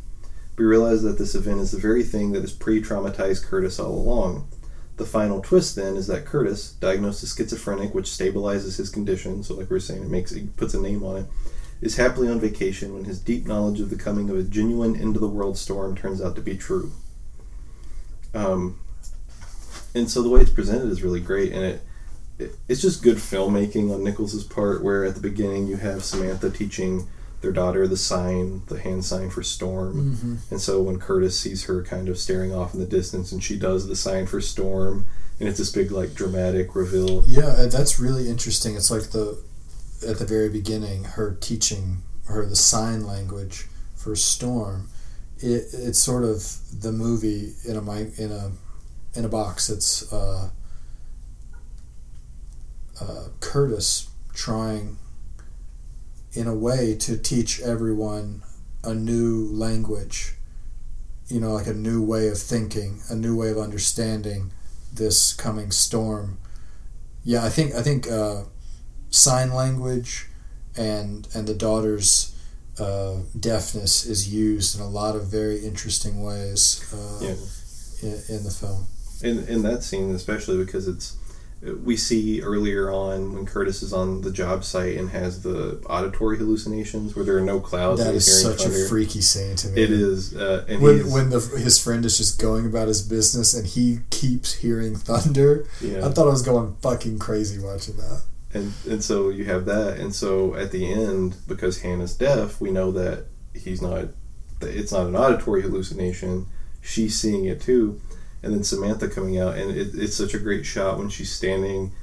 We realize that this event is the very thing that has pre traumatized Curtis all along. The final twist then is that Curtis, diagnosed as schizophrenic, which stabilizes his condition, so like we were saying, it makes it puts a name on it, is happily on vacation when his deep knowledge of the coming of a genuine end of the world storm turns out to be true. Um, and so the way it's presented is really great, and it, it it's just good filmmaking on Nichols's part. Where at the beginning you have Samantha teaching their daughter the sign, the hand sign for storm, mhm. and so when Curtis sees her kind of staring off in the distance, and she does the sign for storm, and it's this big like dramatic reveal. Yeah, that's really interesting. It's like the at the very beginning, her teaching her the sign language for storm. It, it's sort of the movie in a mic in a in a box. It's uh, uh, Curtis trying, in a way, to teach everyone a new language. You know, like a new way of thinking, a new way of understanding this coming storm. Yeah, I think I think uh, sign language and and the daughter's uh, deafness is used in a lot of very interesting ways uh, Yeah. in, in the film. in in that scene especially because it's we see earlier on when Curtis is on the job site and has the auditory hallucinations where there are no clouds That is such thunder. a freaky scene to me. It is, uh, when when the his friend is just going about his business and he keeps hearing thunder. yeah, I thought I was going fucking crazy watching that. and and so you have that, and so at the end, because Hannah's deaf, we know that he's not. That it's not an auditory hallucination. She's seeing it too, and then Samantha coming out, and it, it's such a great shot when she's standing,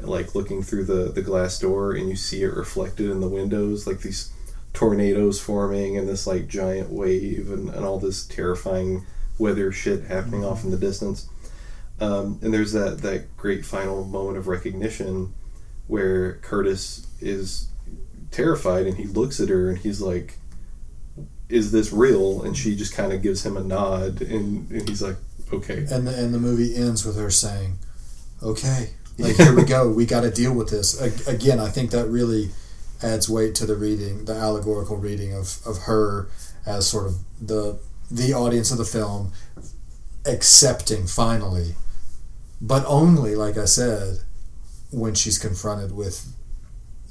like looking through the the glass door, and you see it reflected in the windows, like these tornadoes forming, and this like giant wave, and, and all this terrifying weather shit happening off in the distance. Um, and there's that that great final moment of recognition where Curtis is terrified and he looks at her and he's like, is this real? And she just kind of gives him a nod, and, and he's like, okay. And the, and the movie ends with her saying, "Okay, like here we go. We got to deal with this." A- again, I think that really adds weight to the reading, the allegorical reading of, of her as sort of the the audience of the film accepting finally, but only like I said, when she's confronted with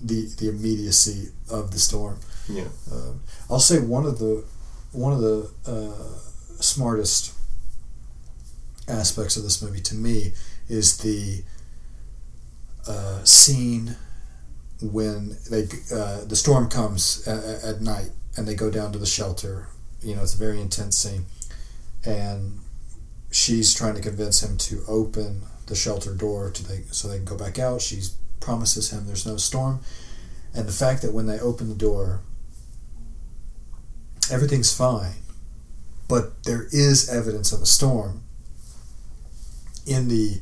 the the immediacy of the storm. Yeah. Um, I'll say one of the one of the uh, smartest aspects of this movie to me is the uh, scene when they uh, the storm comes at, at night and they go down to the shelter. You know, it's a very intense scene, and she's trying to convince him to open the shelter door to they so they can go back out. She promises him there's no storm, and the fact that when they open the door, everything's fine, but there is evidence of a storm in the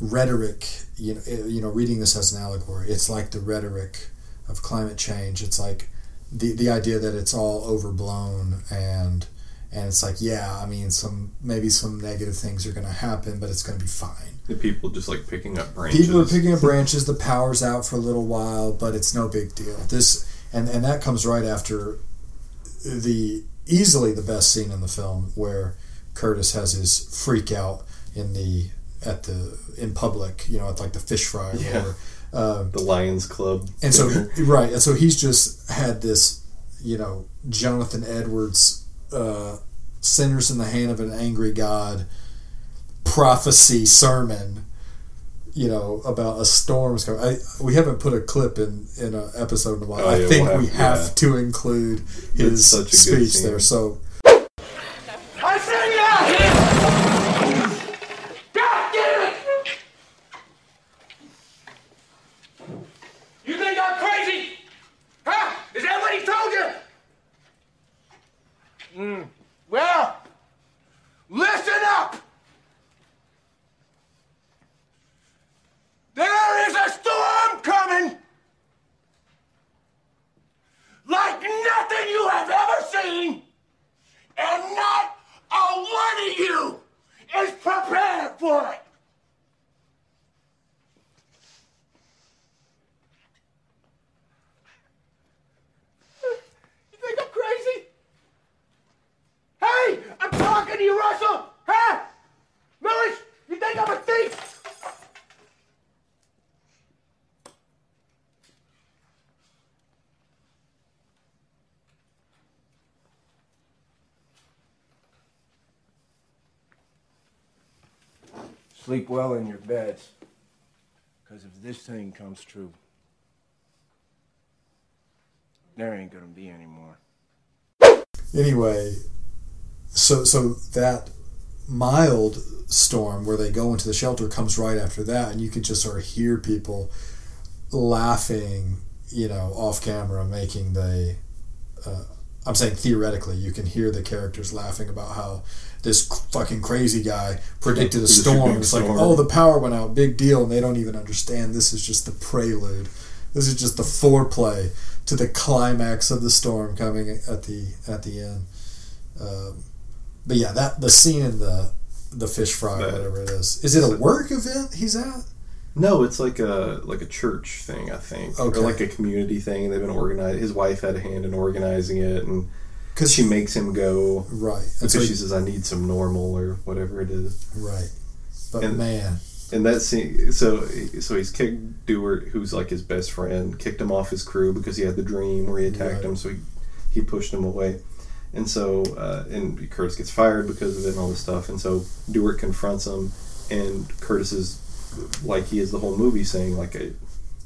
rhetoric. You know, eh, you know, reading this as an allegory, it's like the rhetoric of climate change. It's like the the idea that it's all overblown and and it's like yeah, I mean, some maybe some negative things are going to happen, but it's going to be fine. The people just like picking up branches. People are picking up branches. The power's out for a little while, but it's no big deal. This and and that comes right after the easily the best scene in the film where Curtis has his freak out in the at the in public, you know, at like the fish fry or Yeah. whatever. Um, the Lions Club. and so right, and so he's just had this, you know, Jonathan Edwards, uh, sinners in the hand of an angry God, prophecy sermon, you know, about a storm's coming. I, we haven't put a clip in in an episode in a while. Oh, I think we'll we have- have yeah. to include his speech there. So I said get out here! God damn it! You think I'm crazy? Huh? Is that what he told you? Hmm. Well, listen up! There is a storm coming! Like nothing you have ever seen! and not a one of you is prepared for it. You think I'm crazy? Hey, I'm talking to you, Russell. Huh? Lewis, you think I'm a thief? Sleep well in your beds. Because if this thing comes true, there ain't gonna be any more. anyway, so so that mild storm where they go into the shelter comes right after that, and you could just sort of hear people laughing, you know, off camera, making the. Uh, I'm saying theoretically, you can hear the characters laughing about how this fucking crazy guy predicted a This should be storm. It's like, oh, the power went out, big deal, and they don't even understand. This is just the prelude. This is just the foreplay to the climax of the storm coming at the at the end. Um, but yeah, that the scene in the the fish fry, whatever it is. Is it a work event he's at? No, it's like a like a church thing, I think, Okay. or like a community thing. They've been organized. His wife had a hand in organizing it, and Because she makes him go right, because so she says, "I need some normal" or whatever it is. right. But and- man, And that scene, so so he's kicked Dewart, who's like his best friend, kicked him off his crew because he had the dream where he attacked Right. him. So he he pushed him away, and so uh, and Curtis gets fired because of it and all this stuff. And so Dewart confronts him, and Curtis is like he is the whole movie saying like, a, you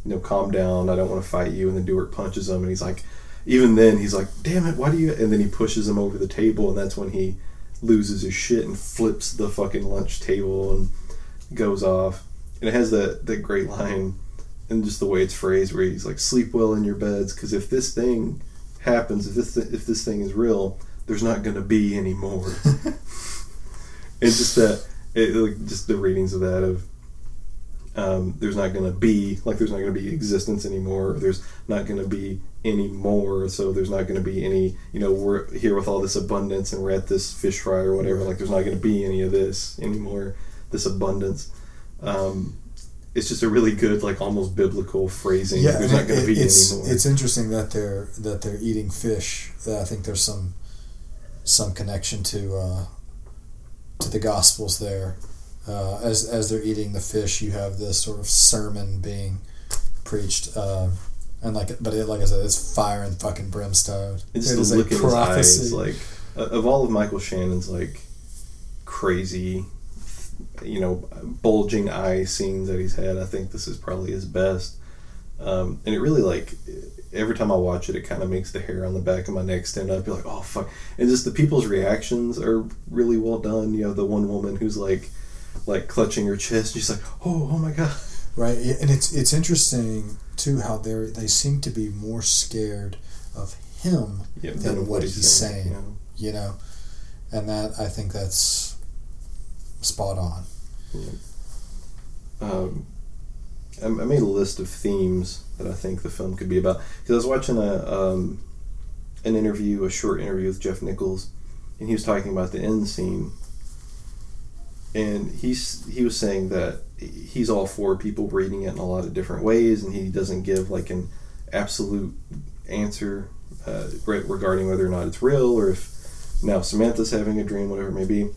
know, calm down. I don't want to fight you. And then Dewart punches him, and he's like, even then he's like, damn it, why do you? And then he pushes him over the table, and that's when he loses his shit and flips the fucking lunch table and goes off. And it has that, that great line and just the way it's phrased where he's like, sleep well in your beds because if this thing happens, if this, if this thing is real, there's not going to be any more. and just that, it, like, just the readings of that of, um, there's not going to be like there's not going to be existence anymore. Or there's not going to be any more. So there's not going to be any. You know, we're here with all this abundance, and we're at this fish fry or whatever. Like there's not going to be any of this anymore. This abundance. Um, it's just a really good, like almost biblical phrasing. Yeah, there's not going to be it's any more. it's interesting that they're that they're eating fish. I think there's some some connection to uh, to the Gospels there. Uh, as as they're eating the fish, you have this sort of sermon being preached, uh, and like but it, like I said, it's fire and fucking brimstone. It's It the look in his eyes, prophecy. like of all of Michael Shannon's like crazy, you know, bulging eye scenes that he's had. I think this is probably his best, um, and it really like every time I watch it, it kind of makes the hair on the back of my neck stand up. You're like, oh fuck, and just the people's reactions are really well done. You have the one woman who's like, like clutching her chest. She's like, oh, oh my god. right? And it's it's interesting too how they they seem to be more scared of him Yeah, than of what he's saying. you know. you know and that i think that's spot on um, I I made a list of themes that I think the film could be about because I was watching a um, an interview, a short interview with Jeff Nichols, and he was talking about the end scene, and he's he was saying that he's all for people reading it in a lot of different ways, and he doesn't give like an absolute answer uh, regarding whether or not it's real or if now Samantha's having a dream, whatever it may be.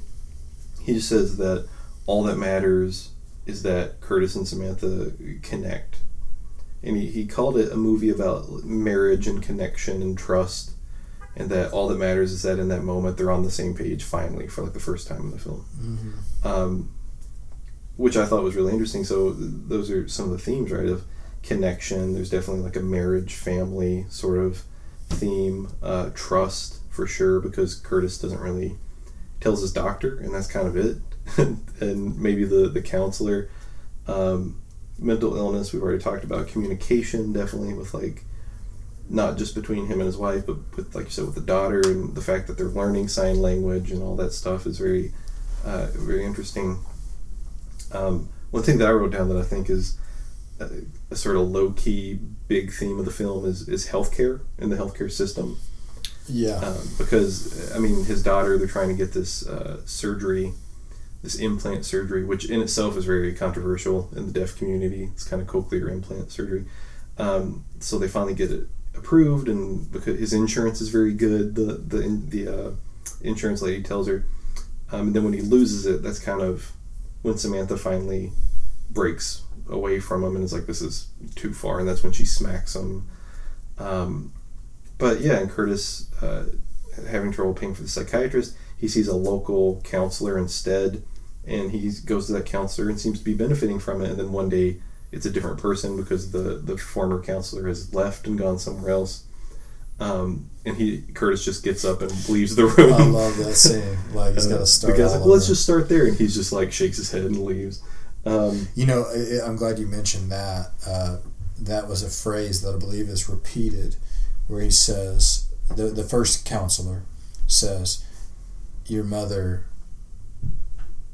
He just says that all that matters is that Curtis and Samantha connect. And he, he called it a movie about marriage and connection and trust. And that all that matters is that in that moment they're on the same page finally for like the first time in the film. Um, which I thought was really interesting. So th- those are some of the themes, right? Of connection. There's definitely like a marriage, family sort of theme. Uh, trust for sure because Curtis doesn't really tells his doctor, and that's kind of it. and maybe the the counselor. Um, mental illness we've already talked about. Communication definitely with like not just between him and his wife, but with like you said with the daughter and the fact that they're learning sign language and all that stuff is very uh, very interesting. Um, one thing that I wrote down that I think is a, a sort of low key big theme of the film is is healthcare and the healthcare system yeah um, because I mean his daughter they're trying to get this uh, surgery, this implant surgery, which in itself is very controversial in the deaf community. It's kind of cochlear implant surgery. Um, so they finally get it approved, and because his insurance is very good, the the the uh, insurance lady tells her. Um, and then when he loses it, that's kind of when Samantha finally breaks away from him and is like, "This is too far," and that's when she smacks him. Um, but yeah, and Curtis uh, having trouble paying for the psychiatrist, he sees a local counselor instead, and he goes to that counselor and seems to be benefiting from it. And then one day, it's a different person because the the former counselor has left and gone somewhere else. Um, and he Curtis just gets up and leaves the room. i love that scene like he's got Uh, to start the guy's like, well, let's just start there, and he's just like shakes his head and leaves. Um, you know i'm glad you mentioned that uh, that was a phrase that i believe is repeated where he says the, the first counselor says your mother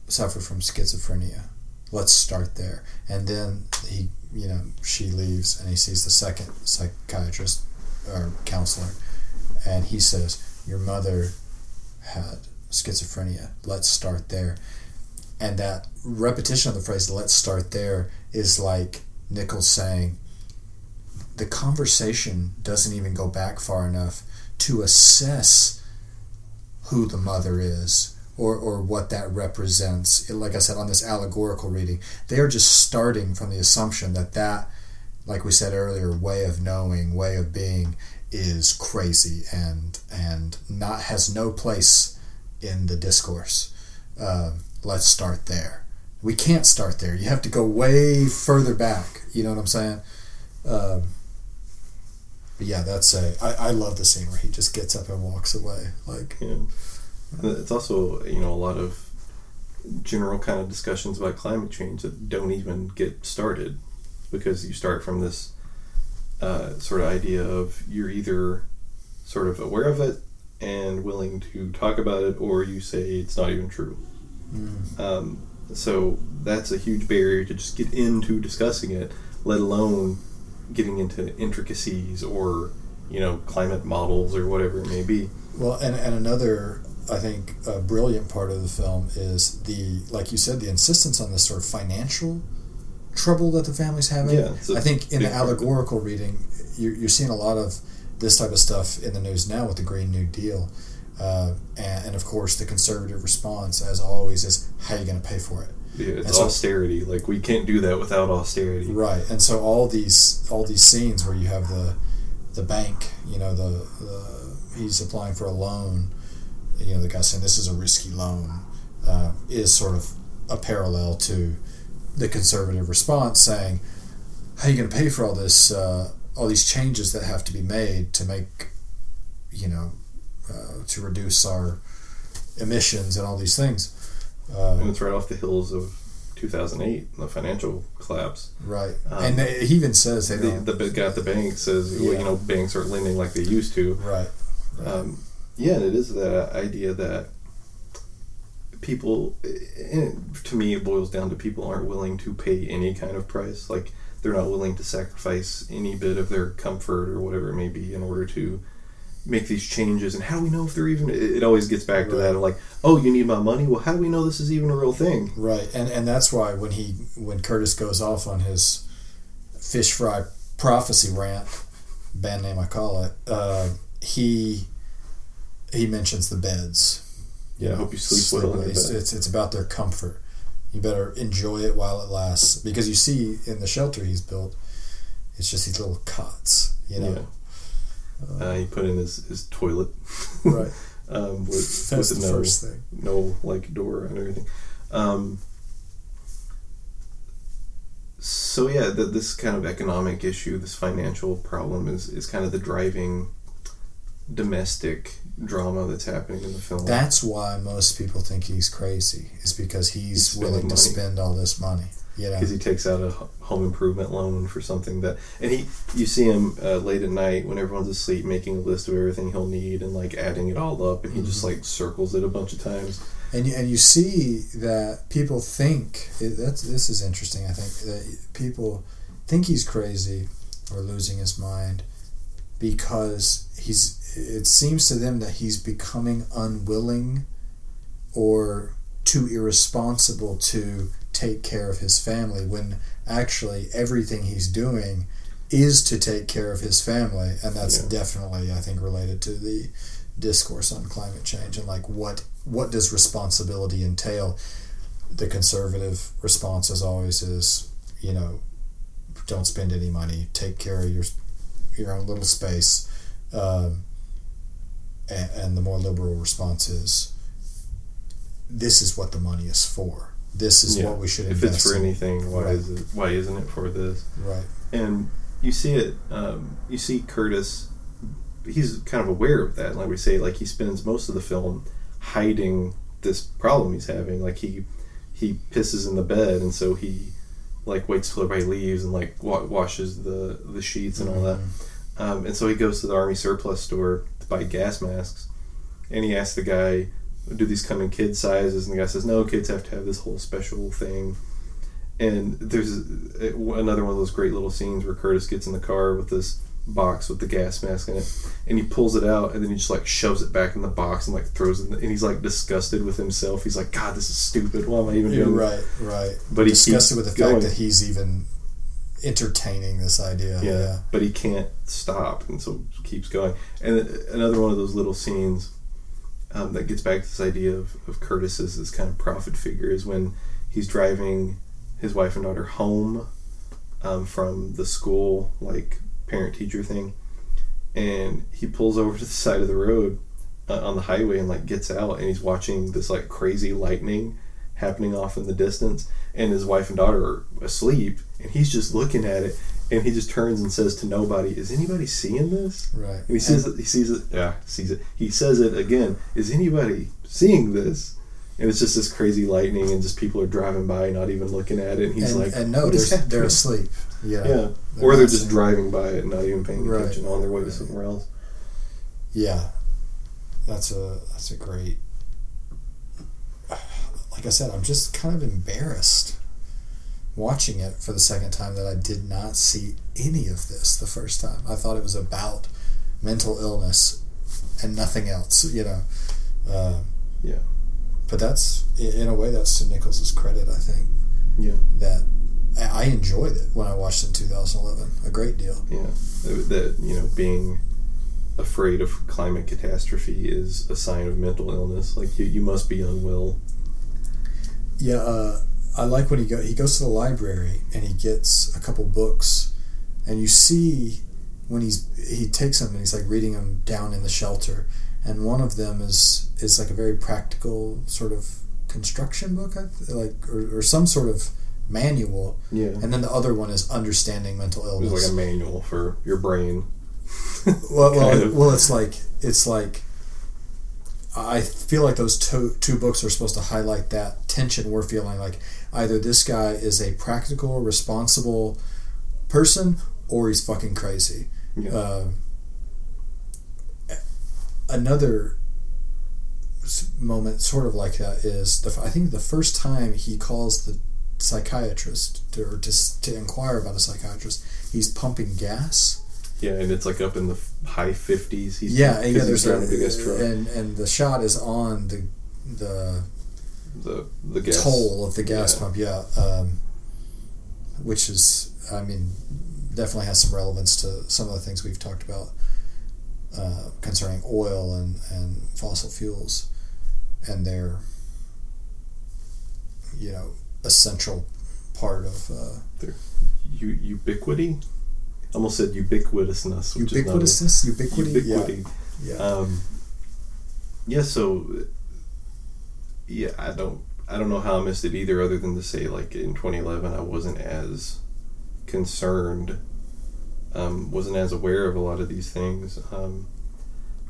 suffered from schizophrenia let's start there. And then he you know she leaves and he sees the second psychiatrist or counselor and he says your mother had schizophrenia. Let's start there. And that repetition of the phrase let's start there is like nichols saying the conversation doesn't even go back far enough to assess who the mother is or, or what that represents. Like I said, on this allegorical reading, they are just starting from the assumption that that, like we said earlier, way of knowing, way of being is crazy and and not has no place in the discourse. Um, let's start there. We can't start there. You have to go way further back. You know what I'm saying? Um, but yeah, that's a. I, I love the scene where he just gets up and walks away. Like, Yeah. And It's also, you know, a lot of general kind of discussions about climate change that don't even get started because you start from this uh, sort of idea of you're either sort of aware of it and willing to talk about it, or you say it's not even true. Um, so that's a huge barrier to just get into discussing it, let alone getting into intricacies or you know climate models or whatever it may be. Well, and, and another, I think, a brilliant part of the film is the, like you said, the insistence on this sort of financial trouble that the family's having. Yeah, I think in the big part of it. allegorical reading, you're, you're seeing a lot of this type of stuff in the news now with the Green New Deal. Uh, and, and of course, the conservative response, as always, is how are you going to pay for it? Yeah, it's so- austerity. Like we can't do that without austerity. Right, and so all these all these scenes where you have the the bank, you know, the, the he's applying for a loan, you know, the guy saying this is a risky loan, uh, is sort of a parallel to the conservative response saying, "How are you going to pay for all this, uh, all these changes that have to be made to make, you know, uh, to reduce our emissions and all these things." Uh, And it's right off the hills of 2008, the financial collapse. right, Um, and they, he even says they The, the big guy at the bank says, well, you know, banks aren't lending like they used to. right, right. Um, yeah, and it is that idea that people, to me, it boils down to people aren't willing to pay any kind of price. Like, they're not willing to sacrifice any bit of their comfort or whatever it may be in order to make these changes. And how do we know if they're even, it, always gets back to that of like, oh, you need my money? Well, how do we know this is even a real thing? Right, and and that's why when he when Curtis goes off on his fish fry prophecy rant, band name I call it, uh, he he mentions the beds. Yeah, I hope you sleep well It's, it's it's about their comfort. You better enjoy it while it lasts because you see in the shelter he's built, it's just these little cots. You know, Yeah. Uh, he put in his, his toilet. right? um, with, That's with the no, first thing. no like door and everything. Um, so yeah, the, this kind of economic issue, this financial problem, is is kind of the driving domestic drama that's happening in the film. That's why most people think he's crazy. Is because he's, He's willing to spend all this money. You know, because he takes out a home improvement loan for something that, and he, you see him uh, late at night when everyone's asleep, making a list of everything he'll need and like adding it all up, and he just Mm-hmm. like circles it a bunch of times. and you, and you see that people think it, that's this is interesting. I think that people think he's crazy or losing his mind because he's. It seems to them that he's becoming unwilling or too irresponsible to take care of his family when actually everything he's doing is to take care of his family. And that's Yeah. definitely i think related to the discourse on climate change and like what what does responsibility entail? The conservative response as always is you know don't spend any money. Take care of your your own little space. Um, and, and the more liberal response is this is what the money is for this is Yeah. what we should If invest it's for in. anything, why Right. is it? Why isn't it for this? right and you see it um, you see curtis he's kind of aware of that like we say like he spends most of the film hiding this problem he's having like he he pisses in the bed and so he like waits till everybody leaves and like wa- washes the the sheets and all that um, and so he goes to the army surplus store buy gas masks and he asks the guy do these come in kid sizes and the guy says no kids have to have this whole special thing and there's another one of those great little scenes where Curtis gets in the car with this box with the gas mask in it, and he pulls it out, and then he just like shoves it back in the box and like throws it. In the, and he's like disgusted with himself. He's like, "God, this is stupid. Why am I even doing this?" right right But he disgusted with the going. fact that he's even entertaining this idea. Yeah, yeah, but he can't stop, and so keeps going. And another one of those little scenes um, that gets back to this idea of, of Curtis as this kind of prophet figure is when he's driving his wife and daughter home um, from the school, like parent teacher thing, and he pulls over to the side of the road uh, on the highway and like gets out, and he's watching this like crazy lightning happening off in the distance, and his wife and daughter are asleep, and he's just looking at it, and he just turns and says to nobody, "Is anybody seeing this?" right And he says it, he sees it, yeah, sees it. He says it again. Is anybody seeing this? And it's just this crazy lightning, and just people are driving by, not even looking at it. And he's and, like, and no they're, they're asleep yeah Yeah, They're or they're just seeing- driving by it, and not even paying Right. attention on their way to somewhere else. Yeah, that's a that's a great. like I said, I'm just kind of embarrassed watching it for the second time that I did not see any of this the first time. I thought it was about mental illness and nothing else, you know. Uh, Yeah. but that's in a way that's to Nichols's credit. I think Yeah. that I I enjoyed it when I watched it in 2011 a great deal. Yeah, that you know, being afraid of climate catastrophe is a sign of mental illness. Like you, you must be unwell. Yeah, uh, I like when he go he goes to the library and he gets a couple books, and you see when he's he takes them and he's like reading them down in the shelter, and one of them is is like a very practical sort of construction book, like or, or some sort of manual, Yeah, and then the other one is understanding mental illness. was like a manual for your brain. well, well, well, it's like it's like I feel like those two two books are supposed to highlight that tension we're feeling. Like either this guy is a practical, responsible person, or he's fucking crazy. Yeah. Uh, another moment, sort of like that, is the I think the first time he calls the psychiatrist to, or to to inquire about a psychiatrist, he's pumping gas. Yeah, and it's like up in the high fifties. He's Yeah, yeah. There's a, driving a big ass truck. and and the shot is on the the the the gas toll of the gas yeah. pump. Yeah, um, which is, I mean, definitely has some relevance to some of the things we've talked about uh, concerning oil and and fossil fuels and their, you know, essential part of uh, U- ubiquity. Almost said ubiquitousness. Which ubiquitousness, Is ubiquity. not a, ubiquity. Yeah, yeah. Um, yeah, so yeah, I don't I don't know how I missed it either, other than to say like in 2011 I wasn't as concerned, um, wasn't as aware of a lot of these things. Um,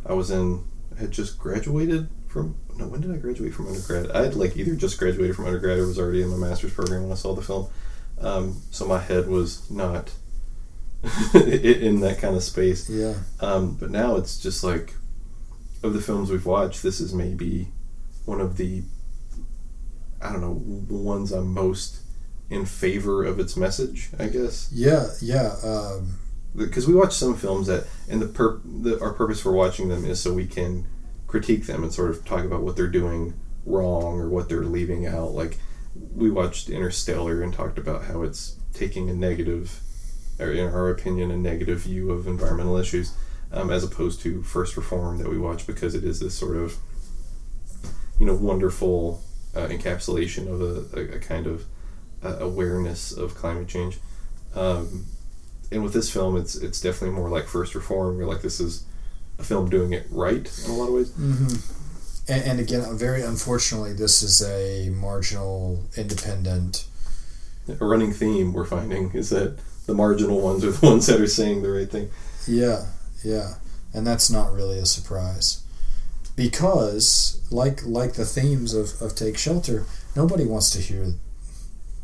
I was in I had just graduated from no when did I graduate from undergrad? I had like either just graduated from undergrad or was already in my master's program when I saw the film. Um, so my head was not in that kind of space. yeah. Um, but now it's just like, of the films we've watched, this is maybe one of the, I don't know, the ones I'm most in favor of its message, I guess. Yeah, yeah. Um, Because we watch some films that, and the, pur- the our purpose for watching them is so we can critique them and sort of talk about what they're doing wrong or what they're leaving out. Like, we watched Interstellar and talked about how it's taking a negative, or in our opinion, a negative view of environmental issues, um, as opposed to First Reformed that we watch because it is this sort of, you know, wonderful uh, encapsulation of a, a, a kind of uh, awareness of climate change. Um, and with this film, it's it's definitely more like First Reformed. You're like this is a film doing it right in a lot of ways. and, and again, very unfortunately, this is a marginal, independent. A running theme we're finding is that the marginal ones are the ones that are saying the right thing. Yeah, yeah, and that's not really a surprise, because like like the themes of, of Take Shelter, nobody wants to hear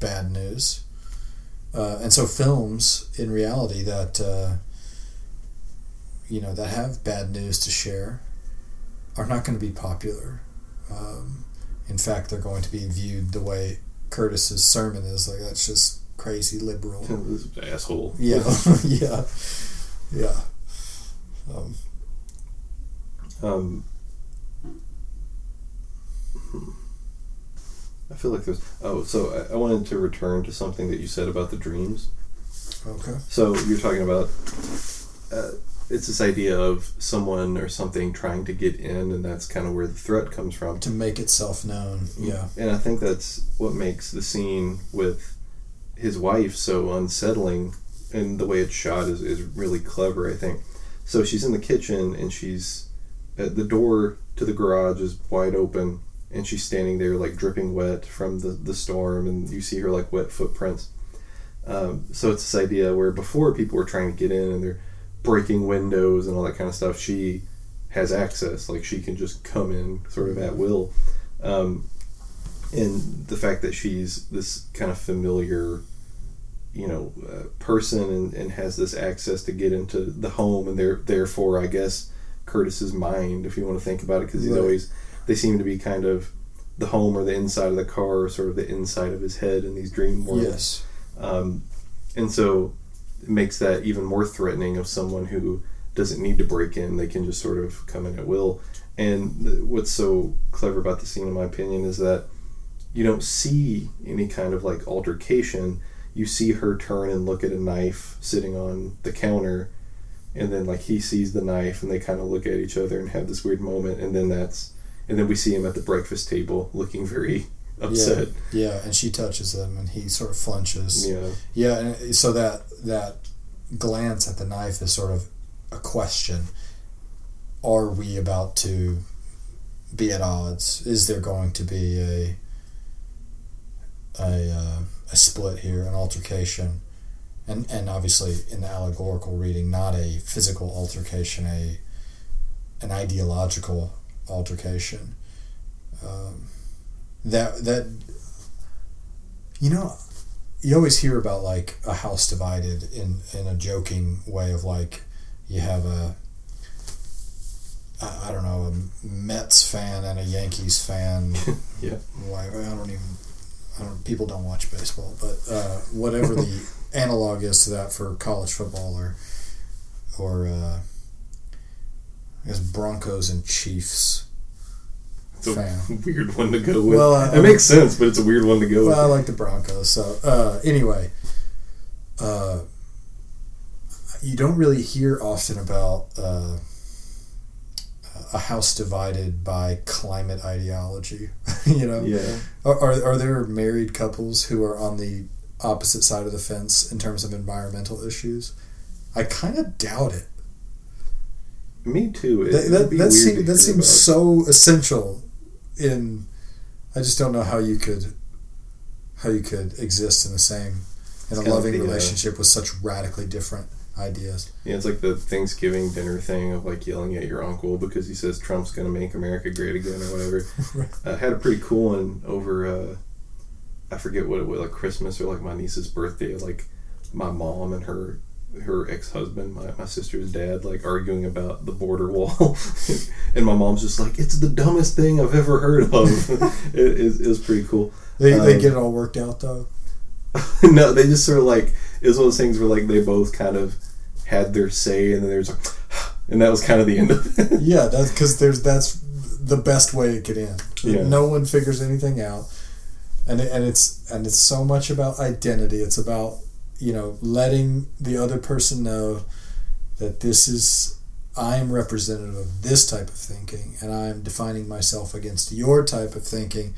bad news, uh, and so films in reality that uh, you know that have bad news to share are not going to be popular. Um, in fact, they're going to be viewed the way Curtis's sermon is like that's just crazy liberal. asshole. Yeah, yeah, yeah. Um, Um, I feel like there's. Oh, so I, I wanted to return to something that you said about the dreams. okay. So you're talking about uh, it's this idea of someone or something trying to get in, and that's kind of where the threat comes from. To make itself known. Yeah. And I think that's what makes the scene with his wife so unsettling, and the way it's shot is, is really clever, I think. So she's in the kitchen, and she's at the door to the garage is wide open, and she's standing there like dripping wet from the, the storm, and you see her like wet footprints. Um, so it's this idea where before people were trying to get in and they're breaking windows and all that kind of stuff, she has access. Like she can just come in sort of at will. Um, and the fact that she's this kind of familiar, you know, uh, person and, and has this access to get into the home, and there therefore, I guess Curtis's mind, if you want to think about it, because he's Right. always they seem to be kind of the home or the inside of the car or sort of the inside of his head in these dream worlds. Yes. Um, and so it makes that even more threatening of someone who doesn't need to break in. They can just sort of come in at will. And th- what's so clever about the scene, in my opinion, is that you don't see any kind of like altercation. You see her turn and look at a knife sitting on the counter, and then like he sees the knife, and they kind of look at each other and have this weird moment, and then that's, and then we see him at the breakfast table looking very upset. Yeah, yeah, and she touches him, and he sort of flinches. Yeah. Yeah, and so that that glance at the knife is sort of a question: Are we about to be at odds? Is there going to be a a, uh, a split here, an altercation? And and obviously in the allegorical reading, not a physical altercation, a an ideological altercation. Um, that that you know you always hear about like a house divided in in a joking way of like you have a I, don't know a Mets fan and a Yankees fan. Yeah. Why I don't even I don't people don't watch baseball, but uh, whatever the analog is to that for college football or or uh, I guess Broncos and Chiefs. It's a fan. weird one to go with. Well, uh, it makes sense, but it's a weird one to go Well, I like the Broncos. So uh, anyway, uh, you don't really hear often about uh, a house divided by climate ideology. you know, Yeah. are, are are there married couples who are on the opposite side of the fence in terms of environmental issues? I kind of doubt it. Me too. It, That that, that, seem, that seems about. so essential in I just don't know how you could how you could exist in the same in a loving the, uh, relationship with such radically different ideas. Yeah, it's like the Thanksgiving dinner thing of like yelling at your uncle because he says Trump's going to make America great again or whatever. I had a pretty cool one over, uh, I forget what it was, like Christmas or like my niece's birthday. Like my mom and her her ex husband, my, my sister's dad, like arguing about the border wall. and my mom's just like, it's the dumbest thing I've ever heard of. it, it, it was pretty cool. They, they Um, get it all worked out though. no, they just sort of like it was one of those things where like they both kind of had their say, and then there's like, and that was kind of the end of it. Yeah, that's because there's that's the best way it could end. Yeah. No one figures anything out, and it, and it's and it's so much about identity. It's about you know letting the other person know that this is I am representative of this type of thinking, and I am defining myself against your type of thinking,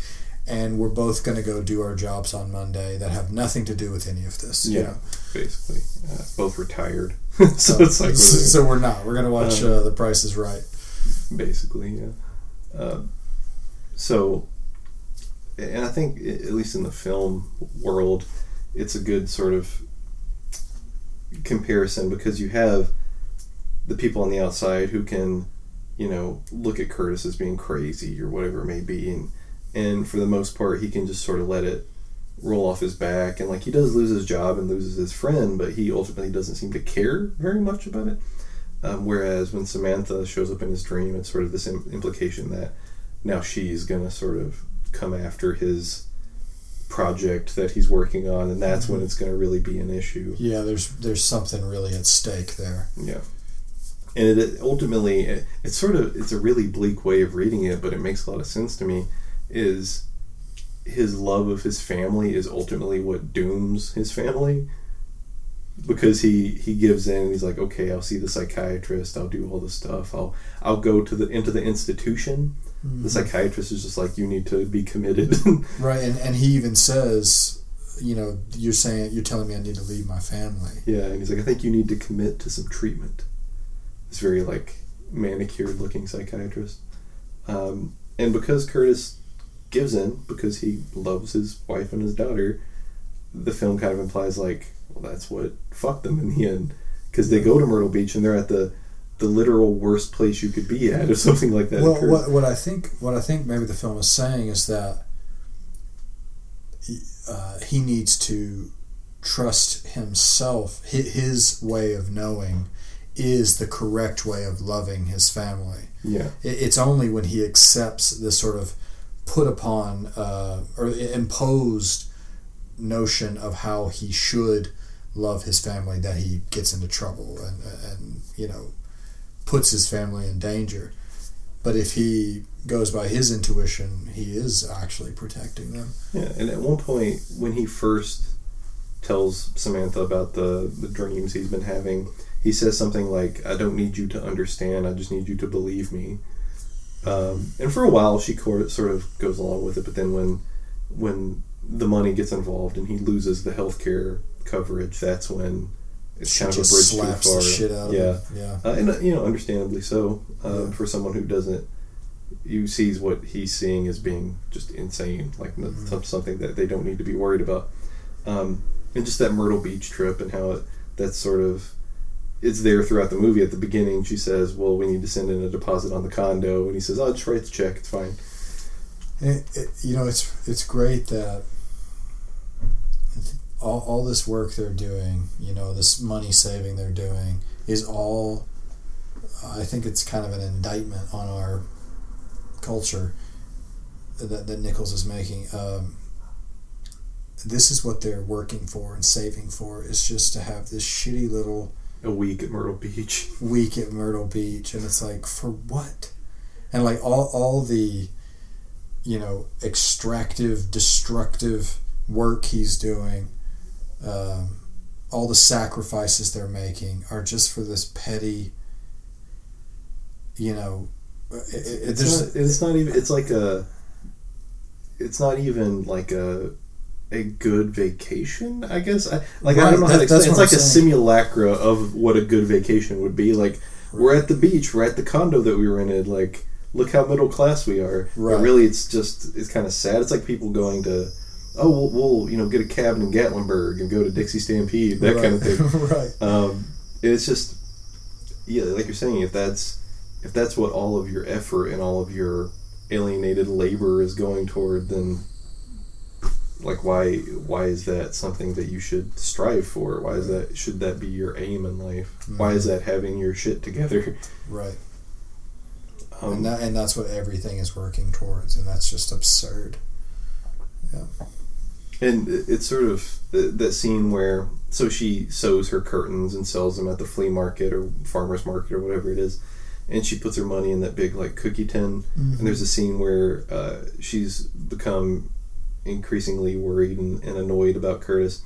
and we're both going to go do our jobs on Monday that have nothing to do with any of this. you yeah, know? basically, uh, both retired, so So, it's like so, so we're not. We're going to watch Um, uh, The Price is Right. basically, yeah. Uh, so, and I think at least in the film world, it's a good sort of comparison because you have the people on the outside who can, you know, look at Curtis as being crazy or whatever it may be, and and for the most part, he can just sort of let it roll off his back, and like he does lose his job and loses his friend, but he ultimately doesn't seem to care very much about it. Um, whereas when Samantha shows up in his dream, it's sort of this im- implication that now she's gonna sort of come after his project that he's working on, and that's when mm-hmm. it's gonna really be an issue. Yeah, there's there's something really at stake there. Yeah. And it ultimately, it, it's sort of it's a really bleak way of reading it, but it makes a lot of sense to me. Is his love of his family is ultimately what dooms his family because he he gives in and he's like okay i'll see the psychiatrist i'll do all the stuff i'll i'll go to the into the institution the psychiatrist is just like you need to be committed. Right, and, and he even says, you know, you're saying you're telling me I need to leave my family. yeah and he's like i think you need to commit to some treatment. This very like manicured looking psychiatrist. Um, and because curtis gives in because he loves his wife and his daughter the film kind of implies like well that's what fucked them in the end. Because they go to myrtle beach and they're at the the literal worst place you could be at if something like that Well, occurs. what, what I think what I think maybe the film is saying is that he, uh, he needs to trust himself. His way of knowing is the correct way of loving his family. yeah It's only when he accepts this sort of put upon uh, or imposed notion of how he should love his family that he gets into trouble and and you know puts his family in danger. But if he goes by his intuition, he is actually protecting them. Yeah, and at one point when he first tells Samantha about the the dreams he's been having, he says something like, "I don't need you to understand. I just need you to believe me." Um, and for a while, she sort of goes along with it, but then when when the money gets involved and he loses the health care coverage, that's when it's She kind of a bridge slaps too far. the shit out of yeah, him. Yeah. uh, and uh, you know, understandably so. Uh, Yeah. For someone who doesn't, you sees what he's seeing as being just insane, like Mm-hmm. something that they don't need to be worried about. Um, and just that Myrtle Beach trip and how it, that's sort of it's there throughout the movie. At the beginning, she says, "Well, we need to send in a deposit on the condo," and he says, "I'll just write the check. It's fine." It, it, you know, it's it's great that all, all this work they're doing, you know, this money saving they're doing, is all. I think it's kind of an indictment on our culture that, that Nichols is making. Um, this is what they're working for and saving for is just to have this shitty little A week at Myrtle Beach. week at Myrtle Beach, and it's like for what? And like all all the, you know, extractive, destructive work he's doing, um, all the sacrifices they're making are just for this petty. You know, it, it, It's not. It's not even. It's like a. It's not even like a. A good vacation, I guess. I, like I don't know how to explain. It's like I'm a saying. simulacra of what a good vacation would be. Like we're at the beach, we're at the condo that we rented. Like look how middle class we are. Right. But really, it's just it's kind of sad. It's like people going to, oh, we'll, we'll you know get a cabin in Gatlinburg and go to Dixie Stampede, that kind of thing. right. Um, it's just, yeah, like you're saying, if that's if that's what all of your effort and all of your alienated labor is going toward, then like why why is that something that you should strive for? Why is that should that be your aim in life? Why is that having your shit together? Right. Um, and that and that's what everything is working towards, and that's just absurd. And it's sort of that scene where so she sews her curtains and sells them at the flea market or farmers market or whatever it is, and she puts her money in that big like cookie tin. And there's a scene where uh, she's become increasingly worried and, and annoyed about Curtis,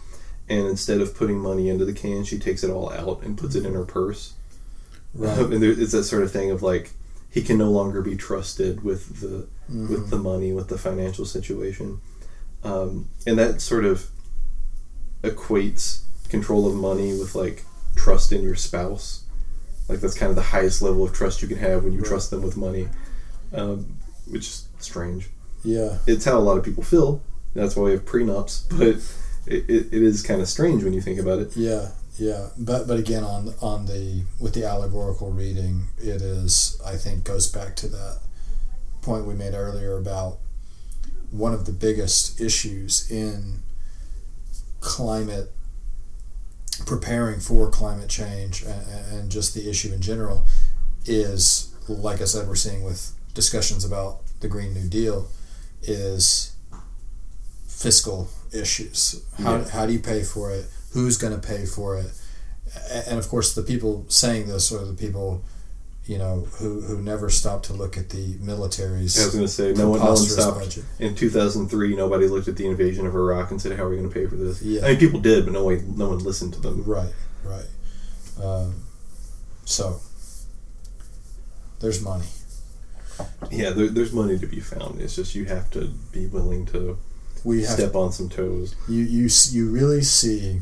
and instead of putting money into the can, she takes it all out and puts it in her purse. Right. and there, it's that sort of thing of like he can no longer be trusted with the with the money with the financial situation um, and that sort of equates control of money with like trust in your spouse. Like that's kind of the highest level of trust you can have when you Right. trust them with money. Um, which is strange. Yeah. it's how a lot of people feel. That's why we have prenups but it, it, it is kind of strange when you think about it. Yeah, yeah, but but again on on the with the allegorical reading, it is I think goes back to that point we made earlier about one of the biggest issues in climate preparing for climate change and, just the issue in general is like I said we're seeing with discussions about the Green New Deal is fiscal issues. How, Yeah. how do you pay for it? Who's going to pay for it? And of course, the people saying this are the people, you know, who, who never stopped to look at the military's I was going to say no one, no one stopped budget. in 2003. Nobody looked at the invasion of Iraq and said, "How are we going to pay for this?" Yeah. I mean, people did, but no one, no one listened to them. Right, right. Um, so there's money. Yeah, there, there's money to be found. It's just you have to be willing to We step on some toes. you you you really see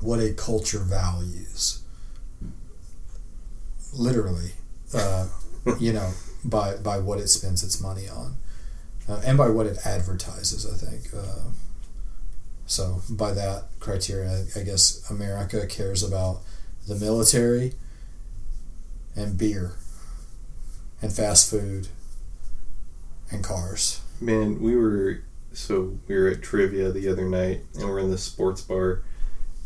what a culture values literally uh, you know by by what it spends its money on uh, and by what it advertises i think uh, so by that criteria i guess america cares about the military and beer and fast food and cars Man, we were so we were at trivia the other night, and we're in this sports bar.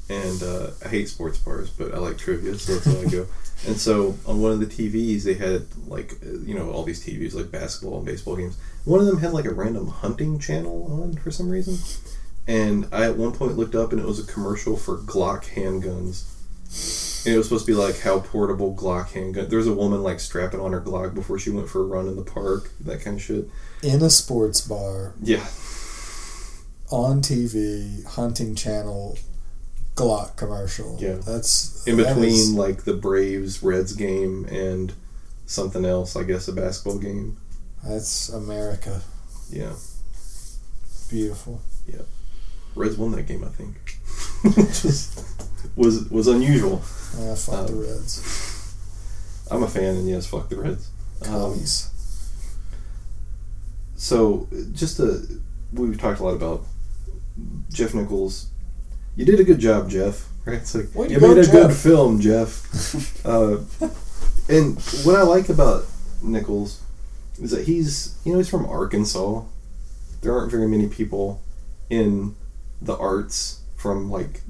And uh, I hate sports bars, but I like trivia, so that's how I go. And so on one of the TVs, they had like you know all these TVs like basketball and baseball games, one of them had like a random hunting channel on for some reason, and I at one point looked up and it was a commercial for Glock handguns. And it was supposed to be like how portable Glock handgun. There's a woman like strapping on her Glock before she went for a run in the park, that kind of shit. In a sports bar, Yeah, on TV, hunting channel, Glock commercial. Yeah. That's in between is- like the Braves Reds game and something else, I guess a basketball game. that's America. Yeah, Beautiful. Yeah. Reds won that game, I think. Which was was was unusual. Ah, fuck the Um, Reds. I'm a fan, and yes, fuck the Reds. Um, so just to we've talked a lot about Jeff Nichols. You did a good job, Jeff. Right? It's like Way you go, made a good film, Jeff. uh, and what I like about Nichols is that he's you know he's from Arkansas. There aren't very many people in the arts from like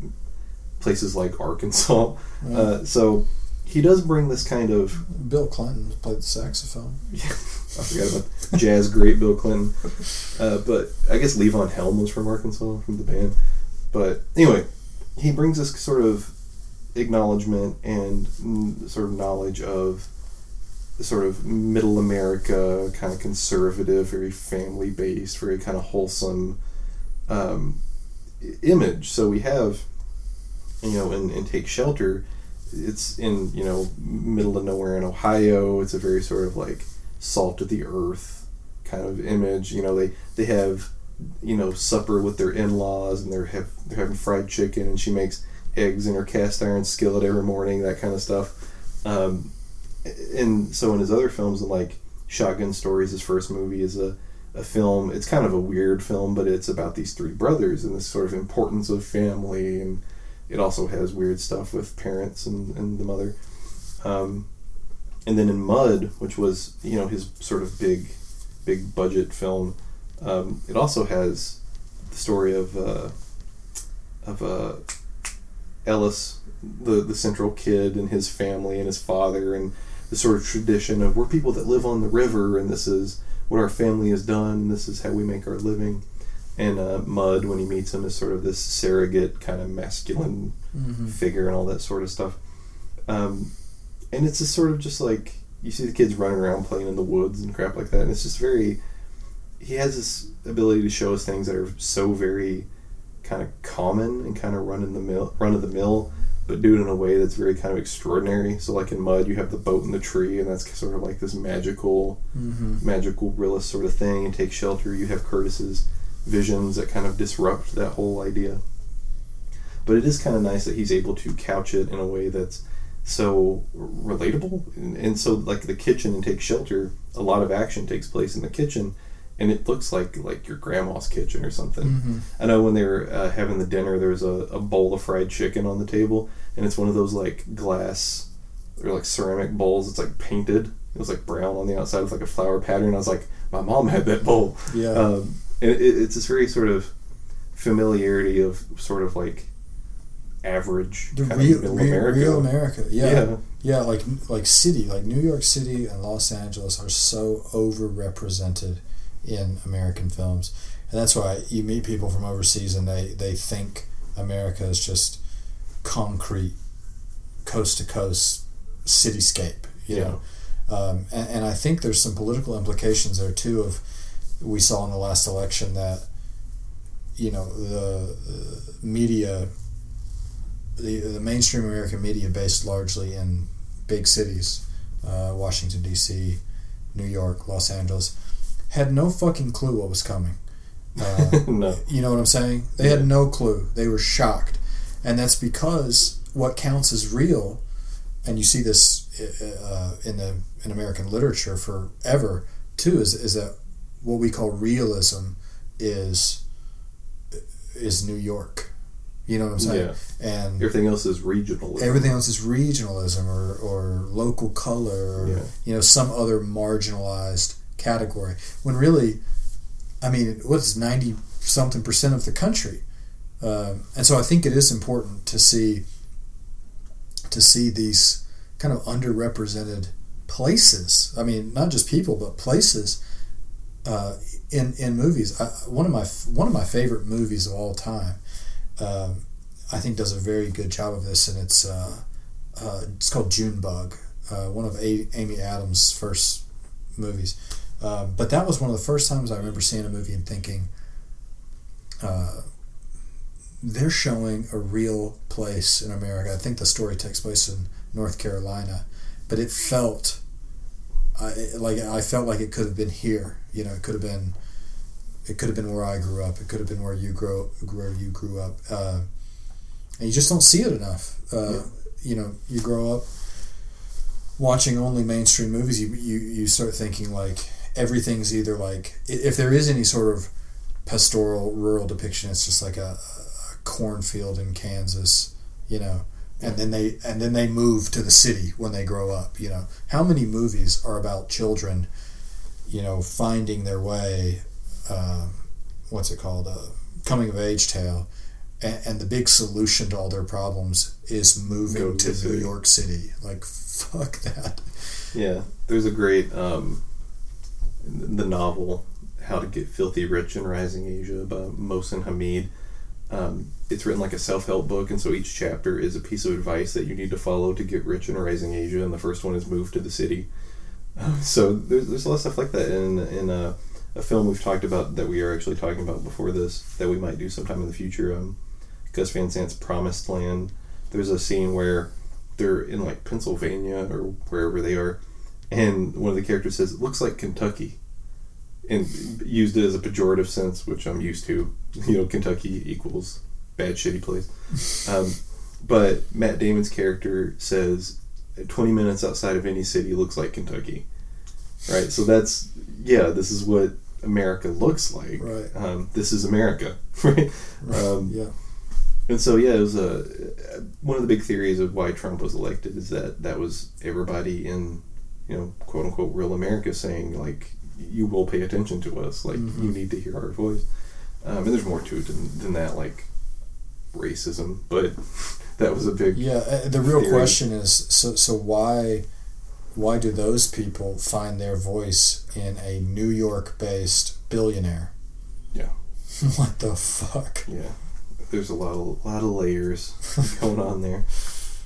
places like Arkansas. Yeah. Uh, so he does bring this kind of Bill Clinton played the saxophone. I forgot about jazz great Bill Clinton. Uh, but I guess Levon Helm was from Arkansas from the band. But anyway, he brings this sort of acknowledgement and sort of knowledge of sort of middle America, kind of conservative, very family based, very kind of wholesome um, image. So we have, you know, in, in Take Shelter, it's in, you know, middle of nowhere in Ohio. It's a very sort of like salt of the earth kind of image. You know, they, they have, you know, supper with their in laws and they're, have, they're having fried chicken and she makes eggs in her cast iron skillet every morning, that kind of stuff. Um, and so in his other films, like Shotgun Stories, his first movie is a, a film. It's kind of a weird film, but it's about these three brothers and this sort of importance of family. And it also has weird stuff with parents and, and the mother. Um, and then in Mud, which was you know his sort of big, big budget film, um, it also has the story of uh, of uh, Ellis, the the central kid, and his family and his father, and the sort of tradition of we're people that live on the river, and this is what our family has done. and This is how we make our living. And uh, Mud, when he meets him, is sort of this surrogate kind of masculine figure and all that sort of stuff. Um, and it's just sort of just like you see the kids running around playing in the woods and crap like that, and it's just very. He has this ability to show us things that are so very kind of common and kind of run in the mill, run of the mill, but do it in a way that's very kind of extraordinary. So, like in Mud, you have the boat in the tree, and that's sort of like this magical, mm-hmm. magical realist sort of thing. And Take Shelter, you have Curtis's visions that kind of disrupt that whole idea. But it is kind of nice that he's able to couch it in a way that's so relatable. And, and so, like the kitchen and Take Shelter, a lot of action takes place in the kitchen, and it looks like like your grandma's kitchen or something. I know when they were uh, having the dinner, there was a, a bowl of fried chicken on the table, and it's one of those like glass or like ceramic bowls. It's like painted. It was like brown on the outside with like a flower pattern. I was like, my mom had that bowl. Yeah. Um, and it, it's this very sort of familiarity of sort of like average The kind real, of middle real, America. real America. Yeah. Yeah. yeah. like like city, like New York City and Los Angeles are so overrepresented in American films. And that's why you meet people from overseas and they, they think America is just concrete, coast to coast cityscape, you Yeah. know. Um, and, and I think there's some political implications there too of we saw in the last election that you know the media the, the mainstream American media based largely in big cities, uh, Washington D.C., New York, Los Angeles, had no fucking clue what was coming. Uh, no. you know what I'm saying? They had no clue. They were shocked, and that's because what counts as real, and you see this uh, in the in American literature forever too, is is that what we call realism is is New York. You know what I'm saying? Yeah. And Everything else is regional. everything else is regionalism or, or local color or Yeah. you know some other marginalized category when really i mean it what's 90 something percent of the country. Um, and so i think it is important to see to see these kind of underrepresented places. I mean not just people but places uh, in in movies, I, one of my one of my favorite movies of all time, um, I think does a very good job of this, and it's uh, uh, it's called Junebug, uh, one of a- Amy Adams' first movies. Um, but that was one of the first times I remember seeing a movie and thinking, uh, they're showing a real place in America. I think the story takes place in North Carolina, but it felt I, like I felt like it could have been here. You know, it could have been it could have been where I grew up. It could have been where you grow where you grew up, uh, and you just don't see it enough. Uh, Yeah. You know, you grow up watching only mainstream movies. You, you you start thinking like everything's either like if there is any sort of pastoral rural depiction, it's just like a, a cornfield in Kansas. You know, and then they and then they move to the city when they grow up. You know, how many movies are about children? You know, finding their way. Um, what's it called? A coming of age tale. And, and the big solution to all their problems is moving to to New. York City. Like, fuck that. Yeah, there's a great um, the novel "How to Get Filthy Rich in Rising Asia" by Mohsin Hamid. Um, it's written like a self-help book, and so each chapter is a piece of advice that you need to follow to get rich in Rising Asia. And the first one is move to the city. Um, so there's, there's a lot of stuff like that in in a, a film we've talked about that we are actually talking about before this that we might do sometime in the future. Um, Gus Van Sant's Promised Land. There's a scene where they're in like Pennsylvania or wherever they are, and one of the characters says, "It looks like Kentucky," and used it as a pejorative sense, which I'm used to. You know, Kentucky equals bad, shitty place. Um, but Matt Damon's character says, "20 minutes outside of any city looks like Kentucky." Right. So that's yeah. This is what America looks like. Right. Um, this is America. Right. Um, Yeah. and so, yeah, it was a one of the big theories of why Trump was elected is that that was everybody in, you know, quote unquote, real America saying like, you will pay attention to us, like you need to hear our voice. Um, and there's more to it than, than that, like racism, but that was a big Yeah, uh, the real theory. question is so so why why do those people find their voice in a New York based billionaire? Yeah. what the fuck? Yeah, there's a lot of lot of layers going on there.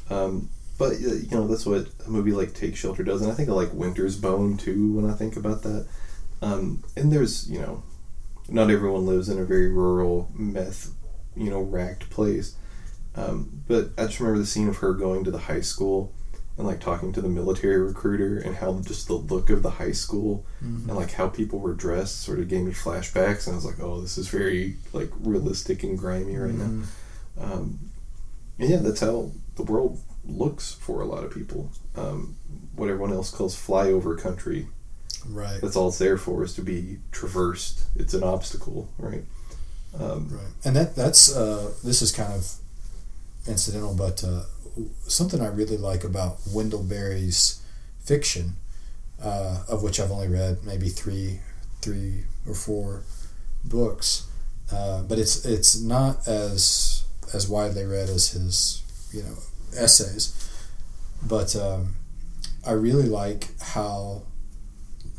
Um, but uh, you know that's what a movie like Take Shelter does, and I think I like Winter's Bone too when I think about that. Um, and there's you know, not everyone lives in a very rural meth, you know, racked place. Um, but I just remember the scene of her going to the high school and like talking to the military recruiter and how just the look of the high school and like how people were dressed sort of gave me flashbacks and I was like, oh, this is very like realistic and grimy right now. Um, yeah, that's how the world looks for a lot of people. Um, what everyone else calls flyover country. Right. That's all it's there for is to be traversed. It's an obstacle, right? Um, Right. And that that's uh, this is kind of incidental, but uh, something I really like about Wendell Berry's fiction, uh, of which I've only read maybe three, three or four books, uh, but it's it's not as as widely read as his you know essays, but um, I really like how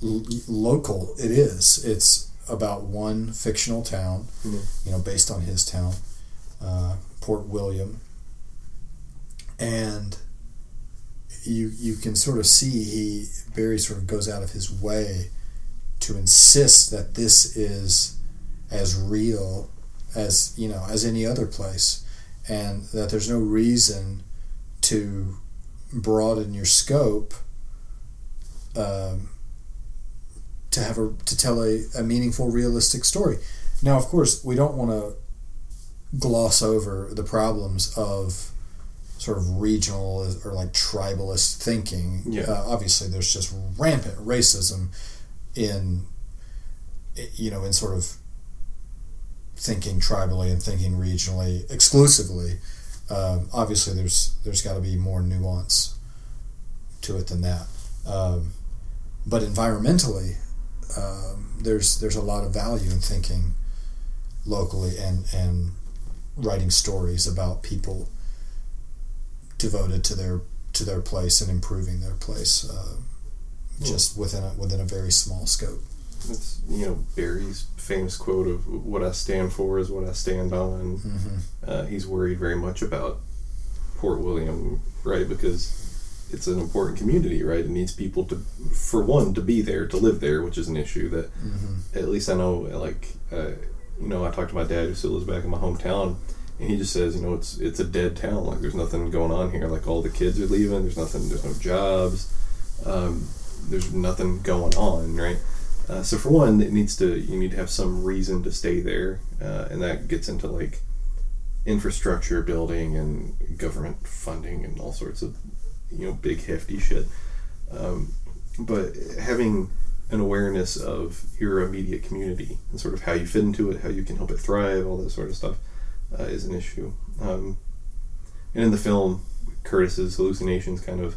l- local it is. It's about one fictional town, Mhm. you know, based on his town, uh, Port William, and you you can sort of see he Berry sort of goes out of his way to insist that this is as real as you know as any other place, and that there's no reason to broaden your scope. Um, to have a to tell a, a meaningful realistic story now of course we don't want to gloss over the problems of sort of regional or like tribalist thinking Yeah. uh, obviously there's just rampant racism in you know in sort of thinking tribally and thinking regionally exclusively um, obviously there's there's got to be more nuance to it than that um, but environmentally um, there's there's a lot of value in thinking locally and and writing stories about people devoted to their to their place and improving their place uh, just within a within a very small scope it's you know Berry's famous quote of "What I stand for is what I stand on." Mm-hmm. Uh, he's worried very much about Port William, right? Because it's an important community, right? It needs people to, for one, to be there, to live there, which is an issue that Mm-hmm. at least I know, like, uh, you know, I talked to my dad who still lives back in my hometown, and he just says, you know, it's it's a dead town. Like, there's nothing going on here. Like, all the kids are leaving. There's nothing. There's no jobs. Um, there's nothing going on, right? Uh, so for one, it needs to you need to have some reason to stay there, uh, and that gets into like infrastructure building and government funding and all sorts of you know big hefty shit. Um, but having an awareness of your immediate community and sort of how you fit into it, how you can help it thrive, all that sort of stuff uh, is an issue. Um, and in the film, Curtis's hallucinations kind of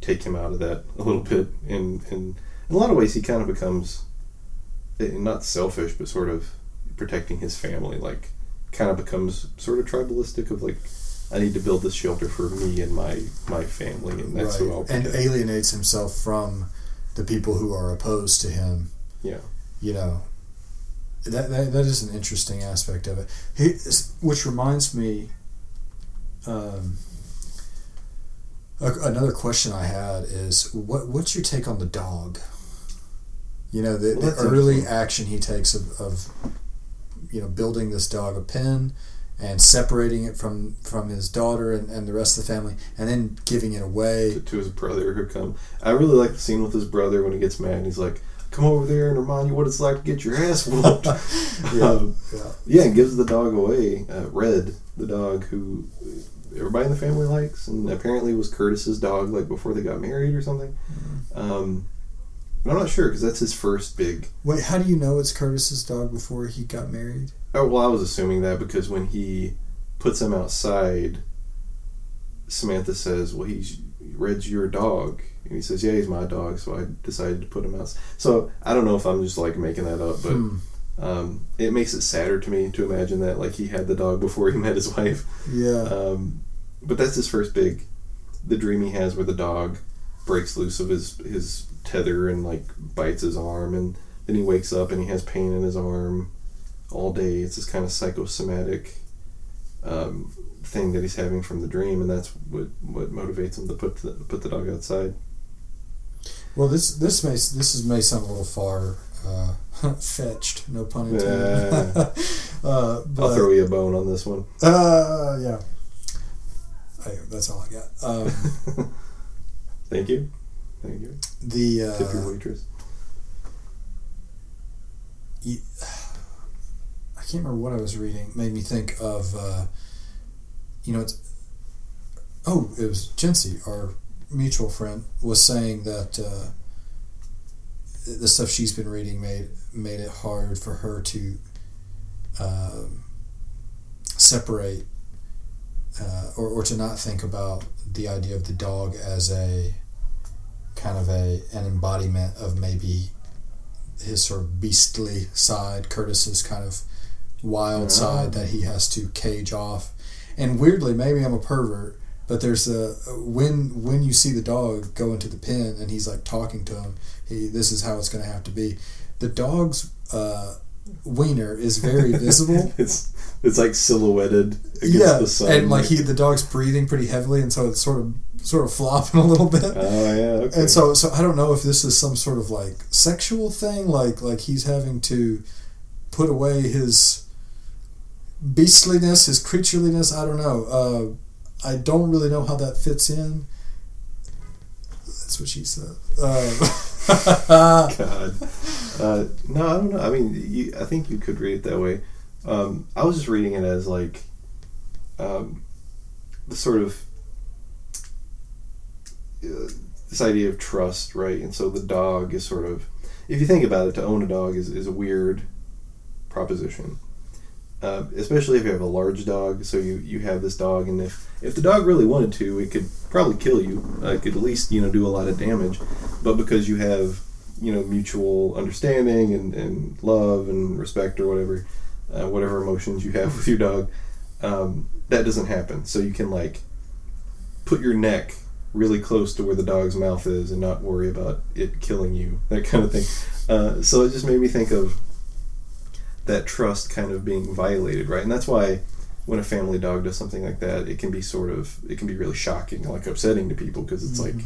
take him out of that a little bit. And, and in a lot of ways, he kind of becomes eh, not selfish, but sort of protecting his family. Like, kind of becomes sort of tribalistic of like, I need to build this shelter for me and my my family, and that's who I'll and protect. alienates himself from the people who are opposed to him. yeah. You know, that that, that is an interesting aspect of it. He, which reminds me, um, a- another question I had is what what's your take on the dog? You know, the, Well, the early action he takes of, of you know building this dog a pen and separating it from from his daughter and, and the rest of the family and then giving it away to, to his brother who come. I really like the scene with his brother when he gets mad and he's like, "Come over there and remind you what it's like to get your ass whooped." Yeah. Um, Yeah. yeah, and gives the dog away. Uh, Red, the dog who everybody in the family likes, and apparently was Curtis's dog, like before they got married or something. Um, but I'm not sure because that's his first big. Wait, how do you know it's Curtis's dog before he got married? Oh well, I was assuming that because when he puts him outside, Samantha says, "Well, he's Red's your dog," and he says, "Yeah, he's my dog." So I decided to put him out. So I don't know if I'm just like making that up, but Hmm. um, it makes it sadder to me to imagine that like he had the dog before he met his wife. Yeah. Um, but that's his first big, the dream he has where the dog breaks loose of his his tether and like bites his arm, and then he wakes up and he has pain in his arm all day. It's this kind of psychosomatic um, thing that he's having from the dream, and that's what what motivates him to put the, put the dog outside. well, this this may this is may sound a little far uh, fetched, no pun intended. Yeah. uh, but I'll throw you a bone on this one. uh, yeah, I, that's all I got. Um, Thank you, thank you. the Tip your uh, waitress. I can't remember what I was reading. Made me think of, uh, you know, it's oh, it was Jency, our mutual friend, was saying that uh, the stuff she's been reading made made it hard for her to um, separate uh, or, or to not think about the idea of the dog as a kind of a an embodiment of maybe his sort of beastly side, Curtis's kind of wild side that he has to cage off. And weirdly, maybe I'm a pervert, but there's a when when you see the dog go into the pen and he's like talking to him, he this is how it's going to have to be. The dog's uh, wiener is very visible. it's it's like silhouetted against yeah, the sun. and like he the dog's breathing pretty heavily, and so it's sort of sort of flopping a little bit. Oh yeah, okay. And so, so I don't know if this is some sort of like sexual thing, like like he's having to put away his beastliness, his creatureliness. I don't know. Uh, I don't really know how that fits in. That's what she said. Uh, God. Uh, no, I don't know. I mean, you, I think you could read it that way. Um, I was just reading it as like um, the sort of uh, this idea of trust, right? And so the dog is sort of, if you think about it, to own a dog is, is a weird proposition. Uh, especially if you have a large dog, so you, you have this dog, and if, if the dog really wanted to, it could probably kill you. Uh, it could at least you know do a lot of damage, but because you have you know mutual understanding and, and love and respect or whatever, uh, whatever emotions you have with your dog, um, that doesn't happen. So you can like put your neck really close to where the dog's mouth is and not worry about it killing you, that kind of thing. Uh, so it just made me think of that trust kind of being violated, right? And that's why when a family dog does something like that, it can be sort of it can be really shocking, like upsetting to people because it's like,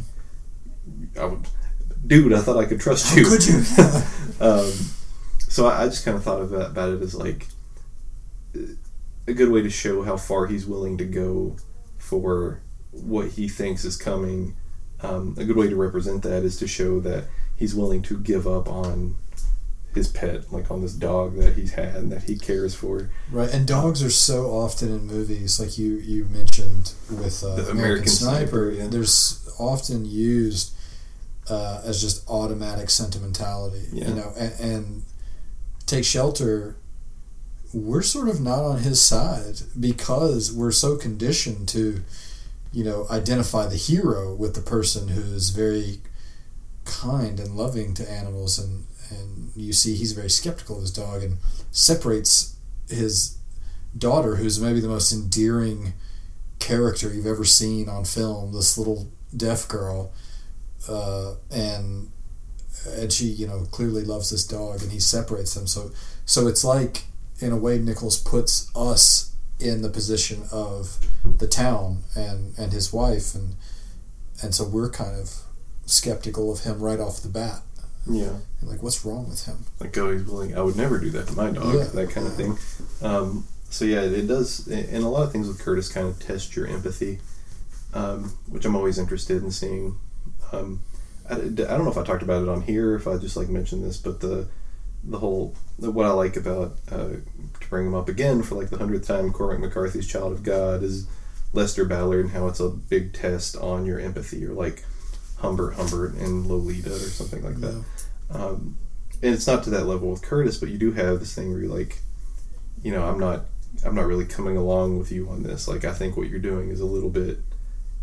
I would, dude, I thought I could trust you. Could you? um, so I, I just kind of thought of that, about it as like a good way to show how far he's willing to go for what he thinks is coming. Um, a good way to represent that is to show that he's willing to give up on his pet, like on this dog that he's had and that he cares for. Right, and dogs are so often in movies, like you you mentioned with uh, The American, American Sniper. Sniper, yeah. There's often used uh, as just automatic sentimentality, Yeah. you know, and, and take shelter. We're sort of not on his side because we're so conditioned to, you know, identify the hero with the person who's very kind and loving to animals and and you see he's very skeptical of his dog and separates his daughter who's maybe the most endearing character you've ever seen on film this little deaf girl uh, and and she you know clearly loves this dog and he separates them. So so it's like in a way Nichols puts us in the position of the town and and his wife and and so we're kind of skeptical of him right off the bat Yeah. and like what's wrong with him like oh he's willing i would never do that to my dog Yeah. that kind of thing um, so yeah it does and a lot of things with curtis kind of test your empathy um, which i'm always interested in seeing um, I, I don't know if i talked about it on here if i just like mentioned this but the the whole what i like about uh, to bring him up again for like the hundredth time cormac mccarthy's child of god is lester ballard and how it's a big test on your empathy or like humbert humbert and lolita or something like that um, and it's not to that level with Curtis, but you do have this thing where you're like, you know, I'm not, I'm not really coming along with you on this. Like, I think what you're doing is a little bit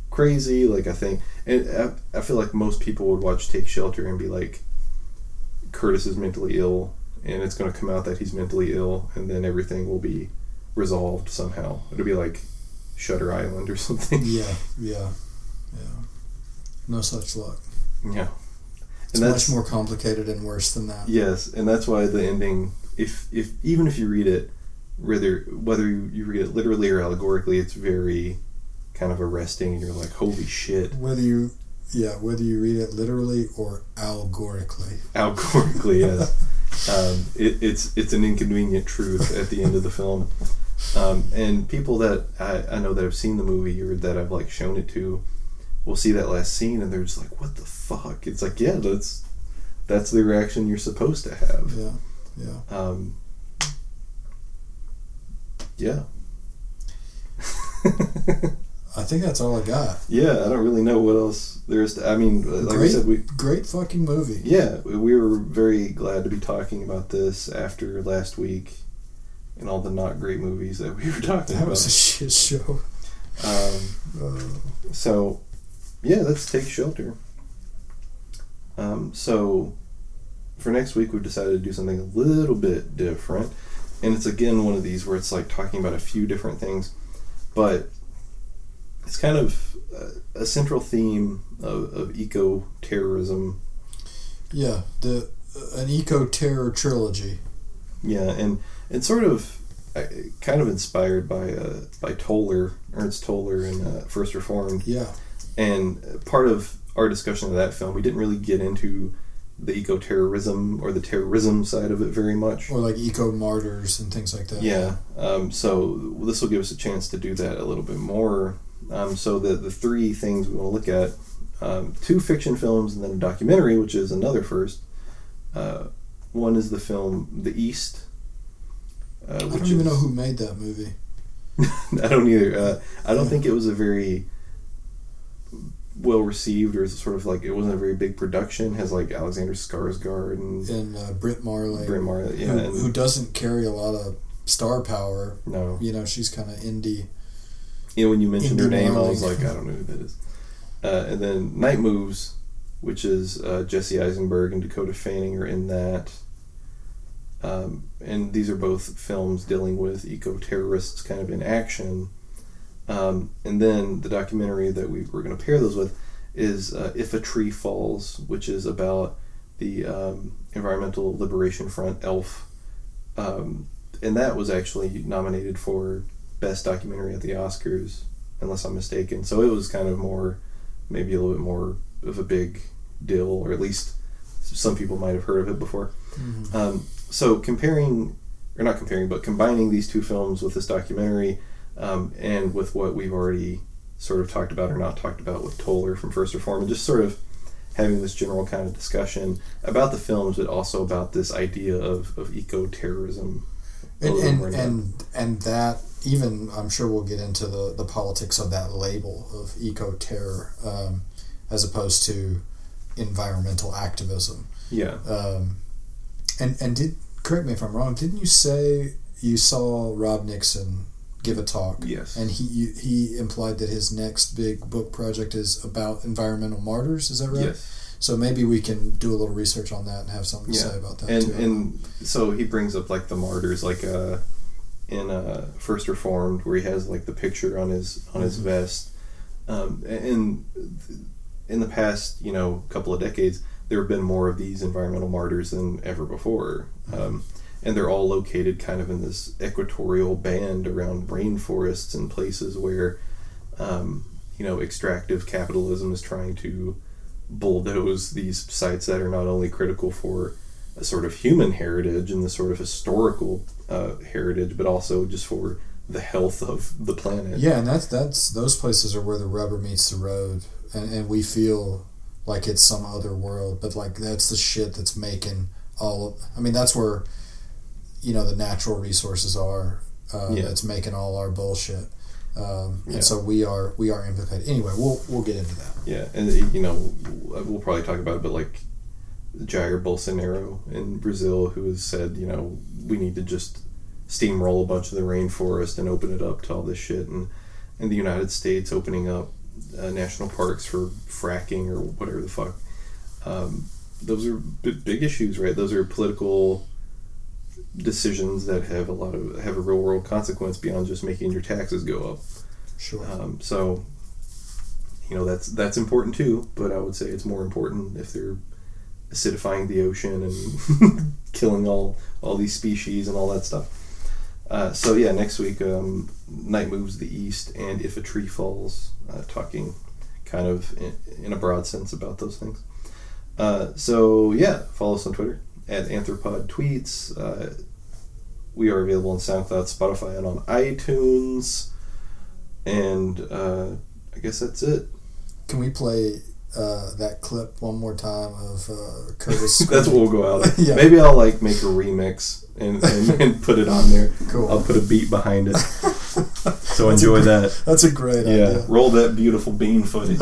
crazy. Like, I think, and I, I feel like most people would watch Take Shelter and be like, Curtis is mentally ill, and it's going to come out that he's mentally ill, and then everything will be resolved somehow. It'll be like Shutter Island or something. Yeah, yeah, yeah. No such luck. yeah. It's And much more complicated and worse than that. Yes, and that's why the ending, if if even if you read it, whether whether you, you read it literally or allegorically, it's very kind of arresting, and you're like, holy shit, Whether you, yeah, whether you read it literally or allegorically. allegorically, yes. Um, it, it's it's an inconvenient truth at the end of the film, um, and people that I, I know that have seen the movie or that I've like shown it to, will see that last scene and they're just like, what the fuck? It's like, yeah, that's that's the reaction you're supposed to have. Yeah, yeah. Um, yeah. I think that's all I got. yeah, I don't really know what else there's. To, I mean, like I said, we great fucking movie. yeah we were very glad to be talking about this after last week and all the not great movies that we were talking That about. was a shit show. Um, Uh, so, yeah, let's take shelter. Um, so, for next week, we've decided to do something a little bit different. And it's again one of these where it's like talking about a few different things, but it's kind of a, a central theme of, of eco terrorism. yeah, the uh, an eco terror trilogy. Yeah, and it's sort of uh, kind of inspired by uh, by Toller, Ernst Toller and uh, First Reformed. Yeah, And part of our discussion of that film, we didn't really get into the eco terrorism or the terrorism side of it very much. or like eco martyrs and things like that. Yeah. Um, so this will give us a chance to do that a little bit more. Um, so the the three things we want to look at: um, two fiction films and then a documentary, which is another first. Uh, one is the film The East. Uh, I don't even is- know who made that movie. I don't either. Uh, I don't think it was a very well received, or sort of like it wasn't a very big production. Has like Alexander Skarsgård and And uh, Brit Marling, Bryn Mawr. Yeah, who, and, who doesn't carry a lot of star power. no. You know, she's kind of indie. You know, when you mentioned her name, I was like, I don't know who that is. Uh, and then Night Moves, which is uh, Jesse Eisenberg and Dakota Fanning are in that. Um, and these are both films dealing with eco terrorists kind of in action. Um, and then the documentary that we were going to pair those with, is uh, If a Tree Falls, which is about the um, Environmental Liberation Front, ELF. Um, and that was actually nominated for Best Documentary at the Oscars, unless I'm mistaken. So it was kind of more, maybe a little bit more of a big deal, or at least some people might have heard of it before. Um, so comparing, or not comparing, but combining these two films with this documentary, um, and with what we've already sort of talked about or not talked about with Toller from First Reform, and just sort of having this general kind of discussion about the films, but also about this idea of, of eco terrorism. and and, and and that even I'm sure we'll get into the, the politics of that label of eco terror um, as opposed to environmental activism. yeah, Um, and and did correct me if I'm wrong. Didn't you say you saw Rob Nixon give a talk? Yes. And he he implied that his next big book project is about environmental martyrs. Is that right? yes. So maybe we can do a little research on that and have something to say about that and too. and so he brings up like the martyrs like uh in uh first reformed where he has like the picture on his on his Mhm. vest um and in the past you know couple of decades there have been more of these environmental martyrs than ever before um and they're all located kind of in this equatorial band around rainforests and places where um, you know extractive capitalism is trying to bulldoze these sites that are not only critical for a sort of human heritage and the sort of historical uh, heritage, but also just for the health of the planet. Yeah, and that's that's those places are where the rubber meets the road, and, and we feel like it's some other world, but like that's the shit that's making all. Of, I mean, that's where you know the natural resources are. Uh, Yeah. That's making all our bullshit, um, Yeah. and so we are we are implicated. Anyway, we'll we'll get into that. Yeah, and you know we'll probably talk about it, but like Jair Bolsonaro in Brazil, who has said, you know, we need to just steamroll a bunch of the rainforest and open it up to all this shit, and in the United States opening up uh, national parks for fracking or whatever the fuck. Um, those are b- big issues, right? Those are political decisions that have a lot of have a real world consequence beyond just making your taxes go up. Sure. Um, so, you know, that's that's important too. But I would say it's more important if they're acidifying the ocean and killing all all these species and all that stuff. Uh, so yeah, next week, um, night moves the east, and if a tree falls, uh, talking kind of in, in a broad sense about those things. Uh, so yeah, follow us on Twitter at Anthropod Tweets. Uh, we are available on SoundCloud, Spotify, and on iTunes. And uh, I guess that's it. Can we play uh, that clip one more time of uh, Curtis? that's what we'll go out. Yeah. Maybe I'll like make a remix and, and, and put it on there. Cool. I'll put a beat behind it. So a enjoy that. That's a great Yeah, idea. roll that beautiful bean footage.